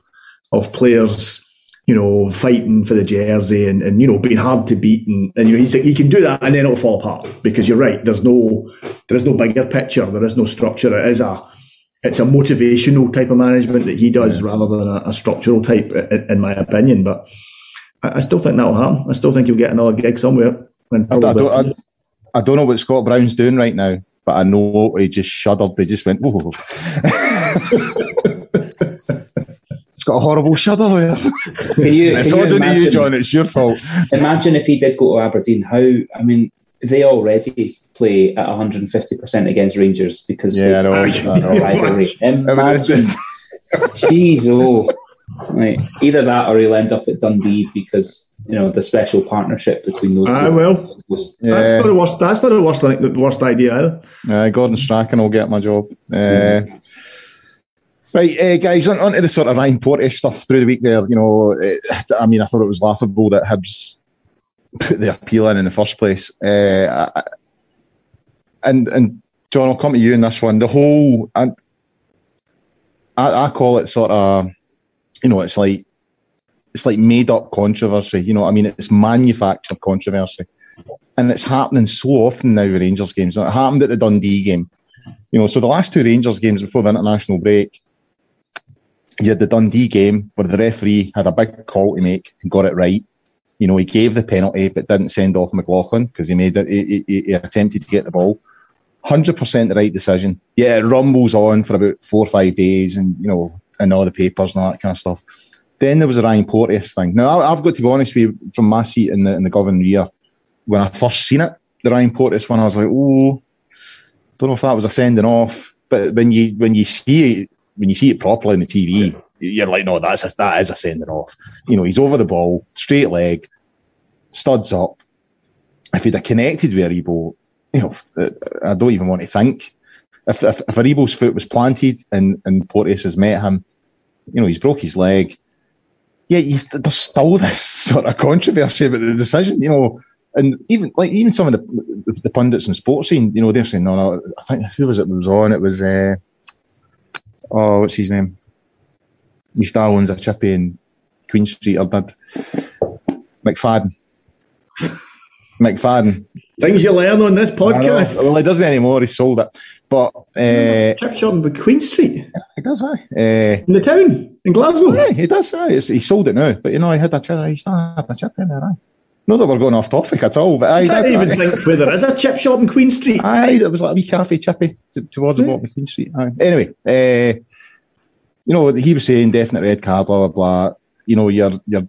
of players, you know, fighting for the jersey and, and you know, being hard to beat. And, and you know, he can do that and then it'll fall apart because you're right. There's no, there is no bigger picture. There is no structure. It is a, it's a motivational type of management that he does yeah. rather than a, a structural type, in, in, my opinion. But I, I, still think that'll happen. I still think he'll get another gig somewhere. I, I, don't, I, I don't know what Scott Brown's doing right now but I know he just shuddered. They just went, whoa. it's got a horrible shudder there. Can you, it's all down to you, John. It's your fault. Imagine if he did go to Aberdeen. How, I mean, they already play at 150% against Rangers because yeah, they I know. rivalry. Imagine. Jeez, oh. Right. Either that or he'll end up at Dundee because you know the special partnership between those. Ah, well, was, yeah. that's not the worst. That's not the worst. Like, The worst idea either. Uh, Gordon Strachan will get my job. Uh, mm. Right, uh, guys, on, on to the sort of Ryan Porteous stuff through the week there. You know, it, I mean, I thought it was laughable that Hibs put the appeal in in the first place. Uh, and and John, I'll come to you in this one. The whole, I, I call it sort of, you know, it's like it's like made up controversy. You know I mean? It's manufactured controversy. And it's happening so often now with Rangers games. It happened at the Dundee game. You know, so the last two Rangers games before the international break, you had the Dundee game where the referee had a big call to make and got it right. You know, he gave the penalty but didn't send off McLaughlin because he made it. He, he, he, attempted to get the ball. Hundred percent the right decision. Yeah, it rumbles on for about four or five days, and you know, and all the papers and all that kind of stuff. Then there was a Ryan Porteous thing. Now, I've got to be honest with you, from my seat in the, in the Govan Rear, when I first seen it, the Ryan Porteous one, I was like, oh, don't know if that was a sending off. But when you when you see it when you see it properly on the TV, you're like, no, that's a, that is a sending off. You know, he's over the ball, straight leg, studs up. If he'd have connected with Aribo, you know, I don't even want to think. If if, if Aribo's foot was planted and and Porteous has met him, you know, he's broke his leg. Yeah, there's still this sort of controversy about the decision. You know, and even like even some of the the pundits in Sportscene, you know, they're saying, no, no. I think who was it was on? It was uh, oh, what's his name? He still owns a chippy in Queen Street or did McFadden. McFadden. Things you learn on this podcast. Well, he doesn't anymore. He sold it. But uh, chip shop in the Queen Street. He does, aye. Uh, in the town in Glasgow. Yeah, he does. Aye. he sold it now, but you know, he had a chip. He still had a chip in there. Aye. Not that we're going off topic at all, but I can't even think whether there is a chip shop in Queen Street. Aye, it was like a wee cafe chippy towards the bottom of Queen Street. Aye. Anyway, uh, you know, he was saying definite red card, blah blah blah. You know, you're you're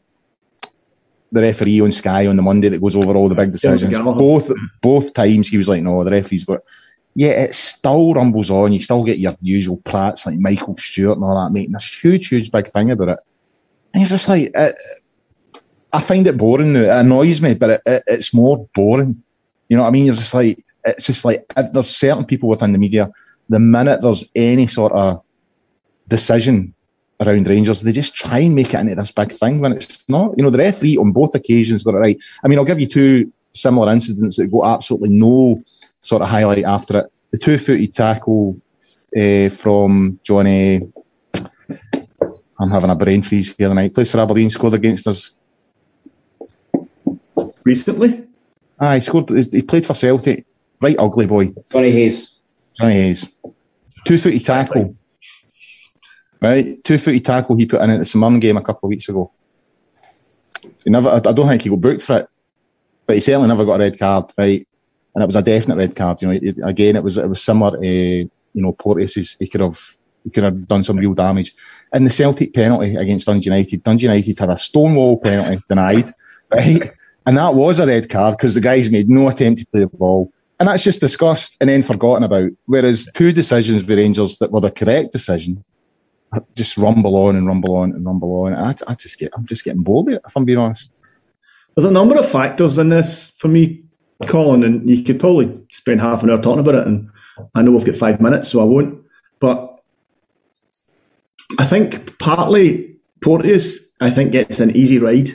the referee on Sky on the Monday that goes over all the big decisions. Both both times he was like, no, the referee's got. Yeah, it still rumbles on. You still get your usual prats like Michael Stewart and all that, making this huge, huge big thing about it. And he's just like, it, I find it boring now. It annoys me, but it, it, it's more boring. You know what I mean? You're just like, it's just like, there's certain people within the media, the minute there's any sort of decision around Rangers, they just try and make it into this big thing when it's not. You know, the referee on both occasions got it right. I mean, I'll give you two similar incidents that got absolutely no sort of highlight after it. The two footed tackle uh, from Johnny. I'm having a brain freeze here tonight. Plays for Aberdeen, scored against us recently. Ah, he scored. He played for Celtic. Right, ugly boy. Johnny Hayes. Johnny Hayes. Two footy tackle. Right, two footy tackle he put in at the St Mirren game a couple of weeks ago. He never. I don't think he got booked for it, but he certainly never got a red card. Right, and it was a definite red card. You know, it, again, it was it was similar. to you know, Porteous. He could have he could have done some real damage. And the Celtic penalty against Dundee United, Dundee United had a stonewall penalty denied, right? And that was a red card because the guys made no attempt to play the ball. And that's just discussed and then forgotten about. Whereas two decisions with Rangers that were the correct decision just rumble on and rumble on and rumble on. I, I just get, I'm just getting bored it, if I'm being honest. There's a number of factors in this for me, Colin, and you could probably spend half an hour talking about it. And I know we've got five minutes, so I won't. But I think partly Porteous, I think, gets an easy ride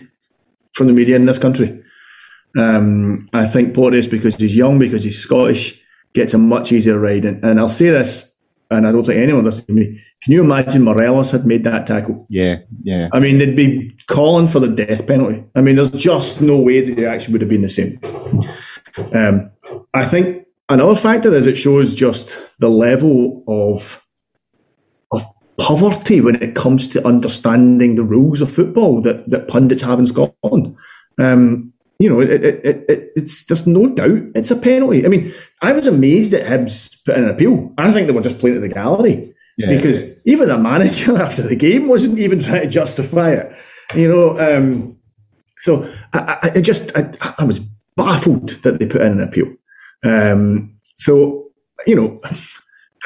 from the media in this country. Um, I think Porteous, because he's young, because he's Scottish, gets a much easier ride. And, and I'll say this, and I don't think anyone listens to me. Can you imagine Morelos had made that tackle? Yeah, yeah. I mean, they'd be calling for the death penalty. I mean, there's just no way that it actually would have been the same. Um, I think another factor is it shows just the level of of poverty when it comes to understanding the rules of football that, that pundits have in Scotland. Um, you know, it, it, it, it's there's no doubt it's a penalty. I mean, I was amazed at Hibs putting an appeal. I think they were just playing at the gallery yeah, because yeah. even the manager after the game wasn't even trying to justify it. You know, um, so I, I just I, I, was baffled that they put in an appeal. Um, so you know,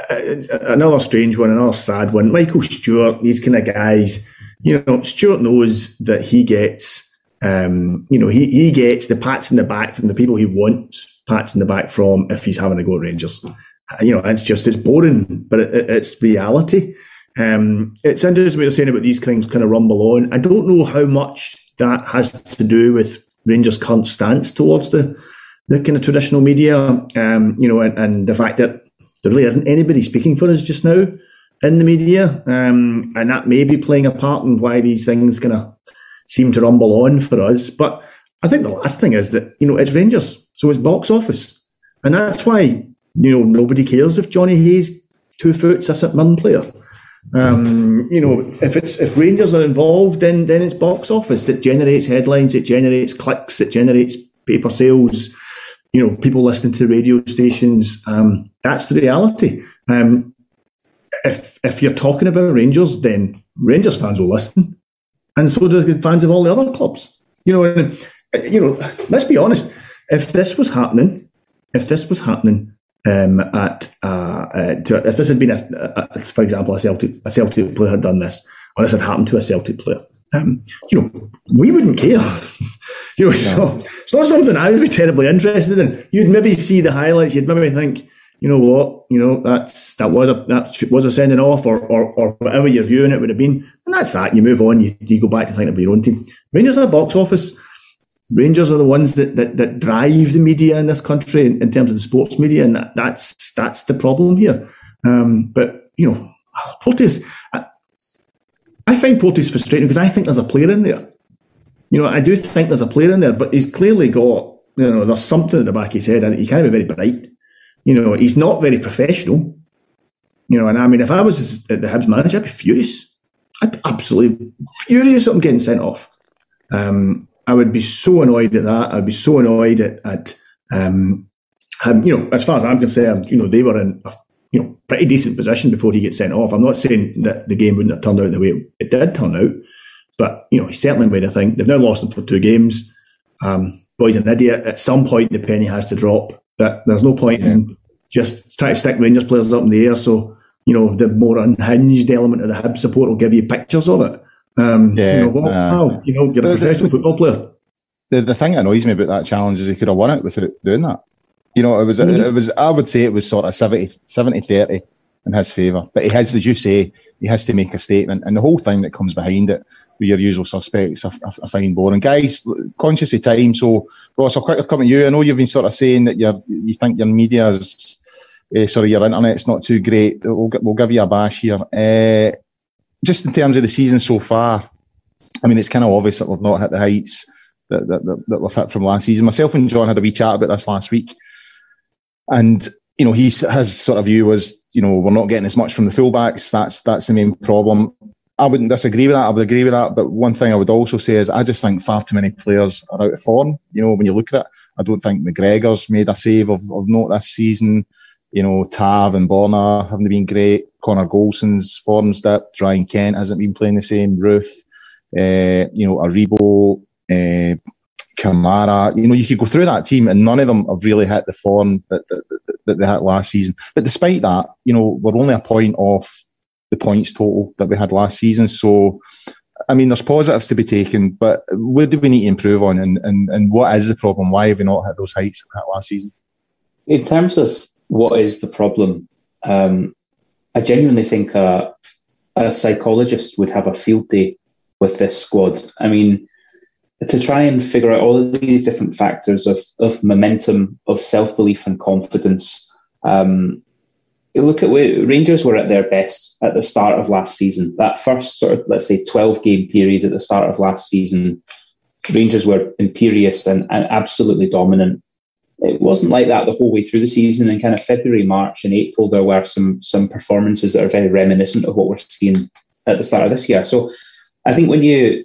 another strange one, another sad one. Michael Stewart, these kind of guys. You know, Stewart knows that he gets um, you know, he, he gets the pats in the back from the people he wants pats in the back from if he's having to go at Rangers. Uh, you know, it's just, it's boring, but it, it's reality. Um, it's interesting what you're saying about these things kind of rumble on. I don't know how much that has to do with Rangers' current stance towards the, the kind of traditional media, um, you know, and, and, the fact that there really isn't anybody speaking for us just now in the media. Um, and that may be playing a part in why these things kind of seem to rumble on for us. But I think the last thing is that, you know, it's Rangers, so it's box office. And that's why, you know, nobody cares if Johnny Hayes two foots a St Mirren player. Um, you know, if it's if Rangers are involved, then then it's box office. It generates headlines, it generates clicks, it generates paper sales. You know, people listening to radio stations. Um, that's the reality. Um, if if you're talking about Rangers, then Rangers fans will listen and so do the fans of all the other clubs. You know, and, you know, let's be honest. If this was happening if this was happening um, at uh, uh, to, if this had been, a, a, for example, a Celtic a Celtic player had done this, or this had happened to a Celtic player, um, you know, we wouldn't care. you know, so it's not something I would be terribly interested in. You'd maybe see the highlights. You'd maybe think, you know what, you know that's that was a that was a sending off, or, or or whatever you're viewing it would have been, and that's that. You move on. You, you go back to thinking about your own team. Rangers are a box office. Rangers are the ones that, that, that drive the media in this country in, in terms of the sports media, and that, that's that's the problem here. Um, but you know, Porteous, I, I find Porteous frustrating because I think there's a player in there. You know, I do think there's a player in there, but he's clearly got you know there's something at the back of his head, and he can't be very bright. You know, he's not very professional. You know, and I mean, if I was the Hibs manager, I'd be furious. I'd be absolutely furious at him getting sent off. Um, I would be so annoyed at that. I'd be so annoyed at, at um, him, you know, as far as I'm concerned, you know, they were in a you know pretty decent position before he gets sent off. I'm not saying that the game wouldn't have turned out the way it did turn out, but you know, he certainly made a thing. They've now lost him for two games. Um, boy's an idiot. At some point, the penny has to drop. That there's no point yeah. in just trying to stick Rangers players up in the air. So you know, the more unhinged element of the Hib support will give you pictures of it. Um, yeah, you know, well, uh, wow, you know, you're a professional the, football player. The the thing that annoys me about that challenge is he could have won it without doing that. You know, it was mm-hmm. it was I would say it was sort of 70, 70 30 in his favour. But he has, as you say, he has to make a statement, and the whole thing that comes behind it, with your usual suspects, I, I, I find boring. Guys, conscious of time. So, Ross, I'll quickly come to you. I know you've been sort of saying that you you think your media is, uh, sorry, your internet's not too great. We'll we'll give you a bash here. Uh, just in terms of the season so far, I mean, it's kind of obvious that we've not hit the heights that, that, that, that we've hit from last season. Myself and John had a wee chat about this last week. And, you know, he's, his sort of view was, you know, we're not getting as much from the fullbacks. That's, that's the main problem. I wouldn't disagree with that. I would agree with that. But one thing I would also say is I just think far too many players are out of form. You know, when you look at it, I don't think McGregor's made a save of, of note this season. You know, Tav and Borna haven't been great. Connor Goldson's form's dipped. Ryan Kent hasn't been playing the same. Roofe, uh, you know, Aribo, uh, Kamara. You know, you could go through that team and none of them have really hit the form that, that, that, that they had last season. But despite that, you know, we're only a point off the points total that we had last season. So, I mean, there's positives to be taken, but what do we need to improve on, and, and, and what is the problem? Why have we not hit those heights last season? In terms of what is the problem, um, I genuinely think a, a psychologist would have a field day with this squad. I mean, to try and figure out all of these different factors of, of momentum, of self belief and confidence. Um, look at where Rangers were at their best at the start of last season. That first sort of, let's say, 12 game period at the start of last season, Rangers were imperious and, and absolutely dominant. It wasn't like that the whole way through the season. In kind of February, March, and April, there were some some performances that are very reminiscent of what we're seeing at the start of this year. So I think when you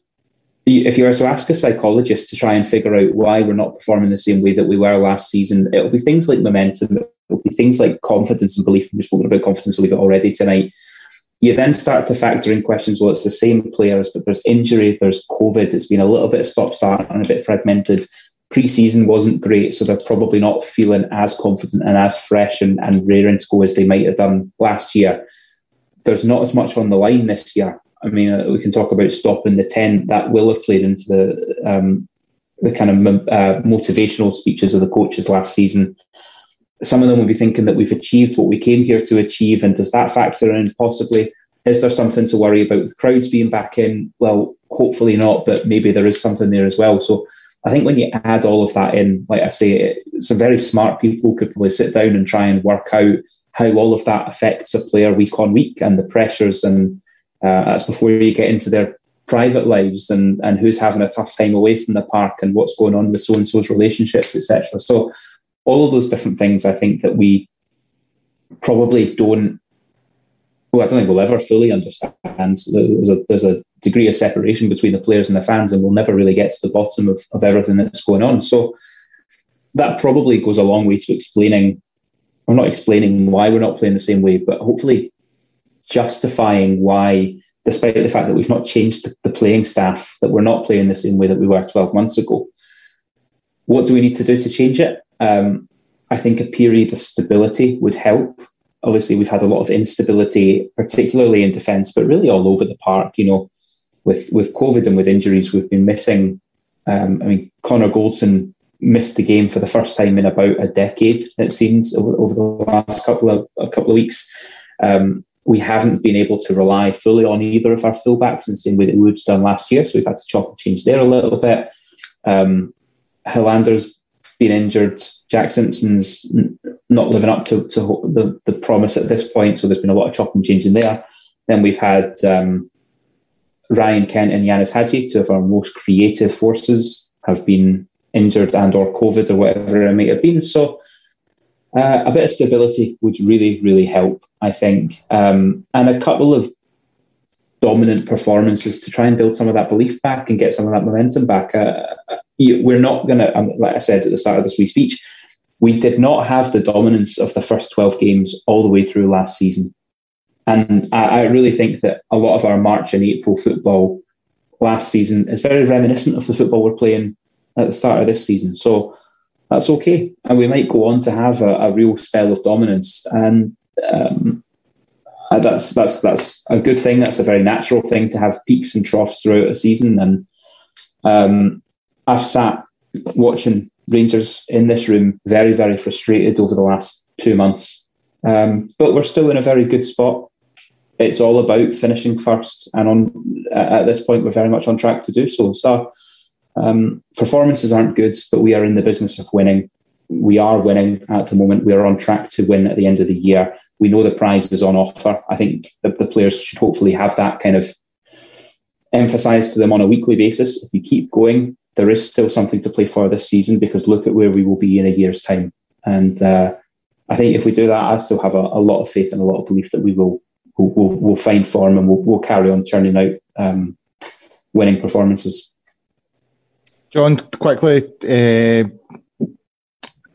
if you were to ask a psychologist to try and figure out why we're not performing the same way that we were last season, it'll be things like momentum, it'll be things like confidence and belief. We've spoken about confidence a little bit already tonight. You then start to factor in questions. Well, it's the same players, but there's injury, there's COVID. It's been a little bit stop start and a bit fragmented. Pre-season wasn't great, so they're probably not feeling as confident and as fresh and, and raring to go as they might have done last year. There's not as much on the line this year. I mean, uh, we can talk about stopping the 10. That will have played into the um, the kind of uh, motivational speeches of the coaches last season. Some of them will be thinking that we've achieved what we came here to achieve. And does that factor in possibly? Is there something to worry about with crowds being back in? Well, hopefully not, but maybe there is something there as well. So I think when you add all of that in, like I say, some very smart people could probably sit down and try and work out how all of that affects a player week on week and the pressures and uh, that's before you get into their private lives and, and who's having a tough time away from the park and what's going on with so and so's relationships, etc. So, all of those different things, I think that we probably don't. I don't think we'll ever fully understand. There's a, there's a degree of separation between the players and the fans, and we'll never really get to the bottom of, of everything that's going on. So, that probably goes a long way to explaining. I'm not explaining why we're not playing the same way, but hopefully justifying why, despite the fact that we've not changed the, the playing staff, that we're not playing the same way that we were 12 months ago. What do we need to do to change it? Um, I think a period of stability would help. Obviously, we've had a lot of instability, particularly in defence, but really all over the park. You know, with with COVID and with injuries, we've been missing. Um, I mean, Connor Goldson missed the game for the first time in about a decade. It seems over, over the last couple of a couple of weeks. Um, we haven't been able to rely fully on either of our fullbacks in the same way that Wood's done last year. So we've had to chop and change there a little bit. Um, injured. Jack Simpson's not living up to, to the, the promise at this point. So there's been a lot of chop and changing there. Then we've had um, Ryan Kent and Ianis Hagi, two of our most creative forces, have been injured and or COVID or whatever it might have been. So uh, a bit of stability would really, really help, I think. Um, and a couple of dominant performances to try and build some of that belief back and get some of that momentum back. Uh we're not going to, like I said at the start of this wee speech, we did not have the dominance of the first 12 games all the way through last season. And I, I really think that a lot of our March and April football last season is very reminiscent of the football we're playing at the start of this season. So that's okay. And we might go on to have a, a real spell of dominance. And um, that's that's that's a good thing. That's a very natural thing to have peaks and troughs throughout a season. And um, I've sat watching Rangers in this room very, very frustrated over the last two months. Um, but we're still in a very good spot. It's all about finishing first, and on at this point, we're very much on track to do so. So, um, performances aren't good, but we are in the business of winning. We are winning at the moment. We are on track to win at the end of the year. We know the prize is on offer. I think the, the players should hopefully have that kind of emphasised to them on a weekly basis. If we keep going, there is still something to play for this season because look at where we will be in a year's time. And uh, I think if we do that, I still have a, a, lot of faith and a lot of belief that we will we'll, we'll, we'll find form and we'll, we'll, carry on churning out um, winning performances. John, quickly, uh,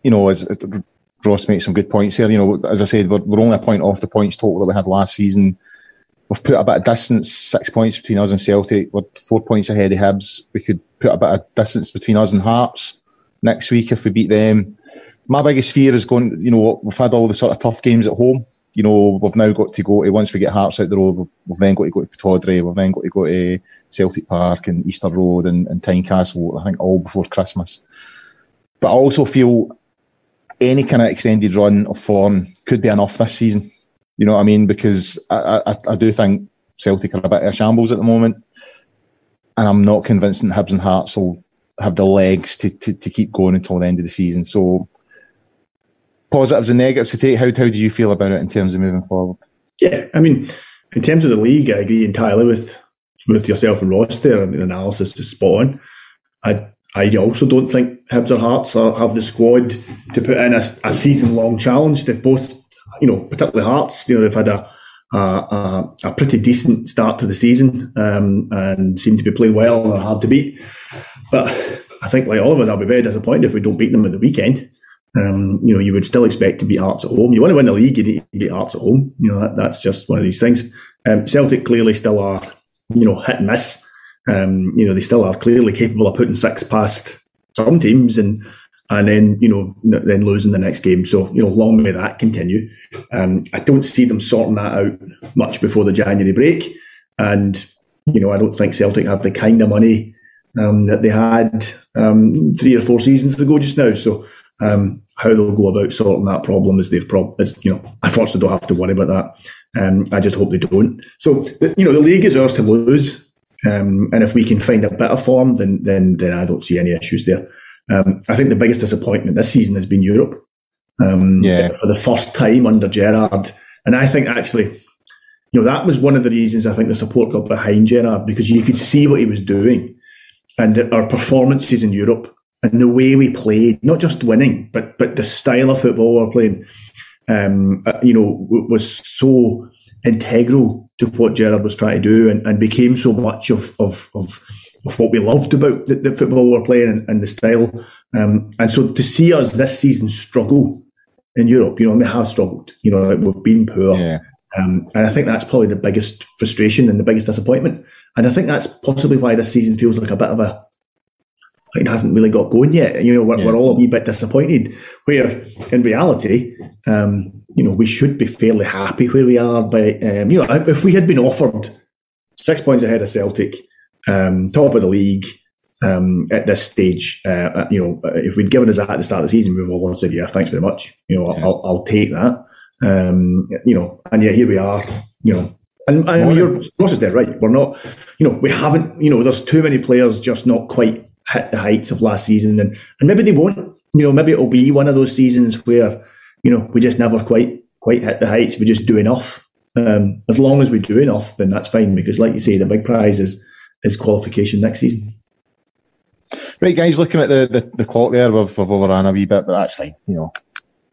you know, as Ross made some good points here. You know, as I said, we're, we're only a point off the points total that we had last season we've put a bit of distance, six points between us and Celtic. We're four points ahead of Hibs. We could put a bit of distance between us and Hearts next week if we beat them. My biggest fear is going, you know, we've had all the sort of tough games at home. You know, we've now got to go to, once we get Hearts out the road, we've, we've then got to go to Pittodrie, we've then got to go to Celtic Park and Easter Road and, and Tynecastle, I think all before Christmas. But I also feel any kind of extended run of form could be enough this season. You know what I mean? Because I, I, I do think Celtic are a bit of a shambles at the moment, and I'm not convinced that Hibs and Hearts will have the legs to, to, to keep going until the end of the season. So positives and negatives to take. How how do you feel about it in terms of moving forward? Yeah, I mean, in terms of the league, I agree entirely with with yourself and Ross there, and the analysis is spot on. I I also don't think Hibs or Hearts are, have the squad to put in a, a season long challenge. They've both you know, particularly Hearts, you know, they've had a a, a pretty decent start to the season um, and seem to be playing well and hard to beat. But I think, like all of us, I'll be very disappointed if we don't beat them at the weekend. Um, you know, you would still expect to beat Hearts at home. You want to win the league, you need to beat Hearts at home. You know, that, that's just one of these things. Um, Celtic clearly still are, you know, hit and miss. Um, you know, they still are clearly capable of putting six past some teams, and and then you know then losing the next game. So you know, long may that continue. Um, I don't see them sorting that out much before the January break, and you know I don't think Celtic have the kind of money um, that they had um, three or four seasons ago just now. So um, how they'll go about sorting that problem is their problem. Is you know, unfortunately, don't have to worry about that. Um, I just hope they don't. So you know, the league is ours to lose. Um, and if we can find a better form, then then then I don't see any issues there. Um, I think the biggest disappointment this season has been Europe. Um, yeah. For the first time under Gerrard. And I think actually, you know, that was one of the reasons I think the support got behind Gerrard because you could see what he was doing and our performances in Europe and the way we played, not just winning, but but the style of football we we're playing, um, uh, you know, was so integral to what Gerrard was trying to do and, and became so much of, of, of of what we loved about the, the football we we're playing and, and the style. Um, and so to see us this season struggle in Europe, you know, we have struggled. You know, we've been poor. Yeah. Um, and I think that's probably the biggest frustration and the biggest disappointment. And I think that's possibly why this season feels like a bit of a it hasn't really got going yet. You know, we're, yeah. we're all a wee bit disappointed. Where in reality, um, you know, we should be fairly happy where we are. But um, you know, if we had been offered six points ahead of Celtic, um, top of the league um, at this stage, uh, uh you know, if we'd given us that at the start of the season, we've all said, "Yeah, thanks very much." You know, yeah. I'll, I'll, take that. Um, you know, and yeah, here we are. You know, and, and your Ross is dead right. We're not, you know, we haven't. You know, there's too many players just not quite hit the heights of last season, and and maybe they won't. You know, maybe it'll be one of those seasons where you know we just never quite quite hit the heights. We just do enough. Um, as long as we do enough, then that's fine. Because, like you say, the big prize is is qualification next season. Right, guys, looking at the, the, the clock there, we've, we've a wee bit, but that's fine. You know,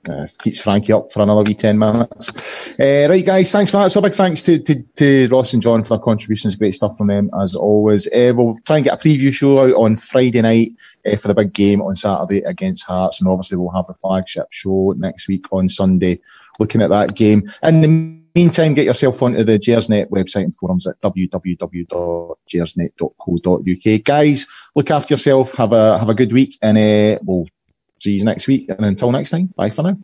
uh, keeps Frankie up for another wee 10 minutes. Uh, right, guys, thanks for that. So, big thanks to, to, to Ross and John for their contributions. Great stuff from them, as always. Uh, we'll try and get a preview show out on Friday night uh, for the big game on Saturday against Hearts. And obviously, we'll have the flagship show next week on Sunday, looking at that game. And the meantime, get yourself onto the Gersnet website and forums at www.gersnet.co.uk. Guys, look after yourself. Have a have a good week, and uh, we'll See you next week. And until next time, bye for now.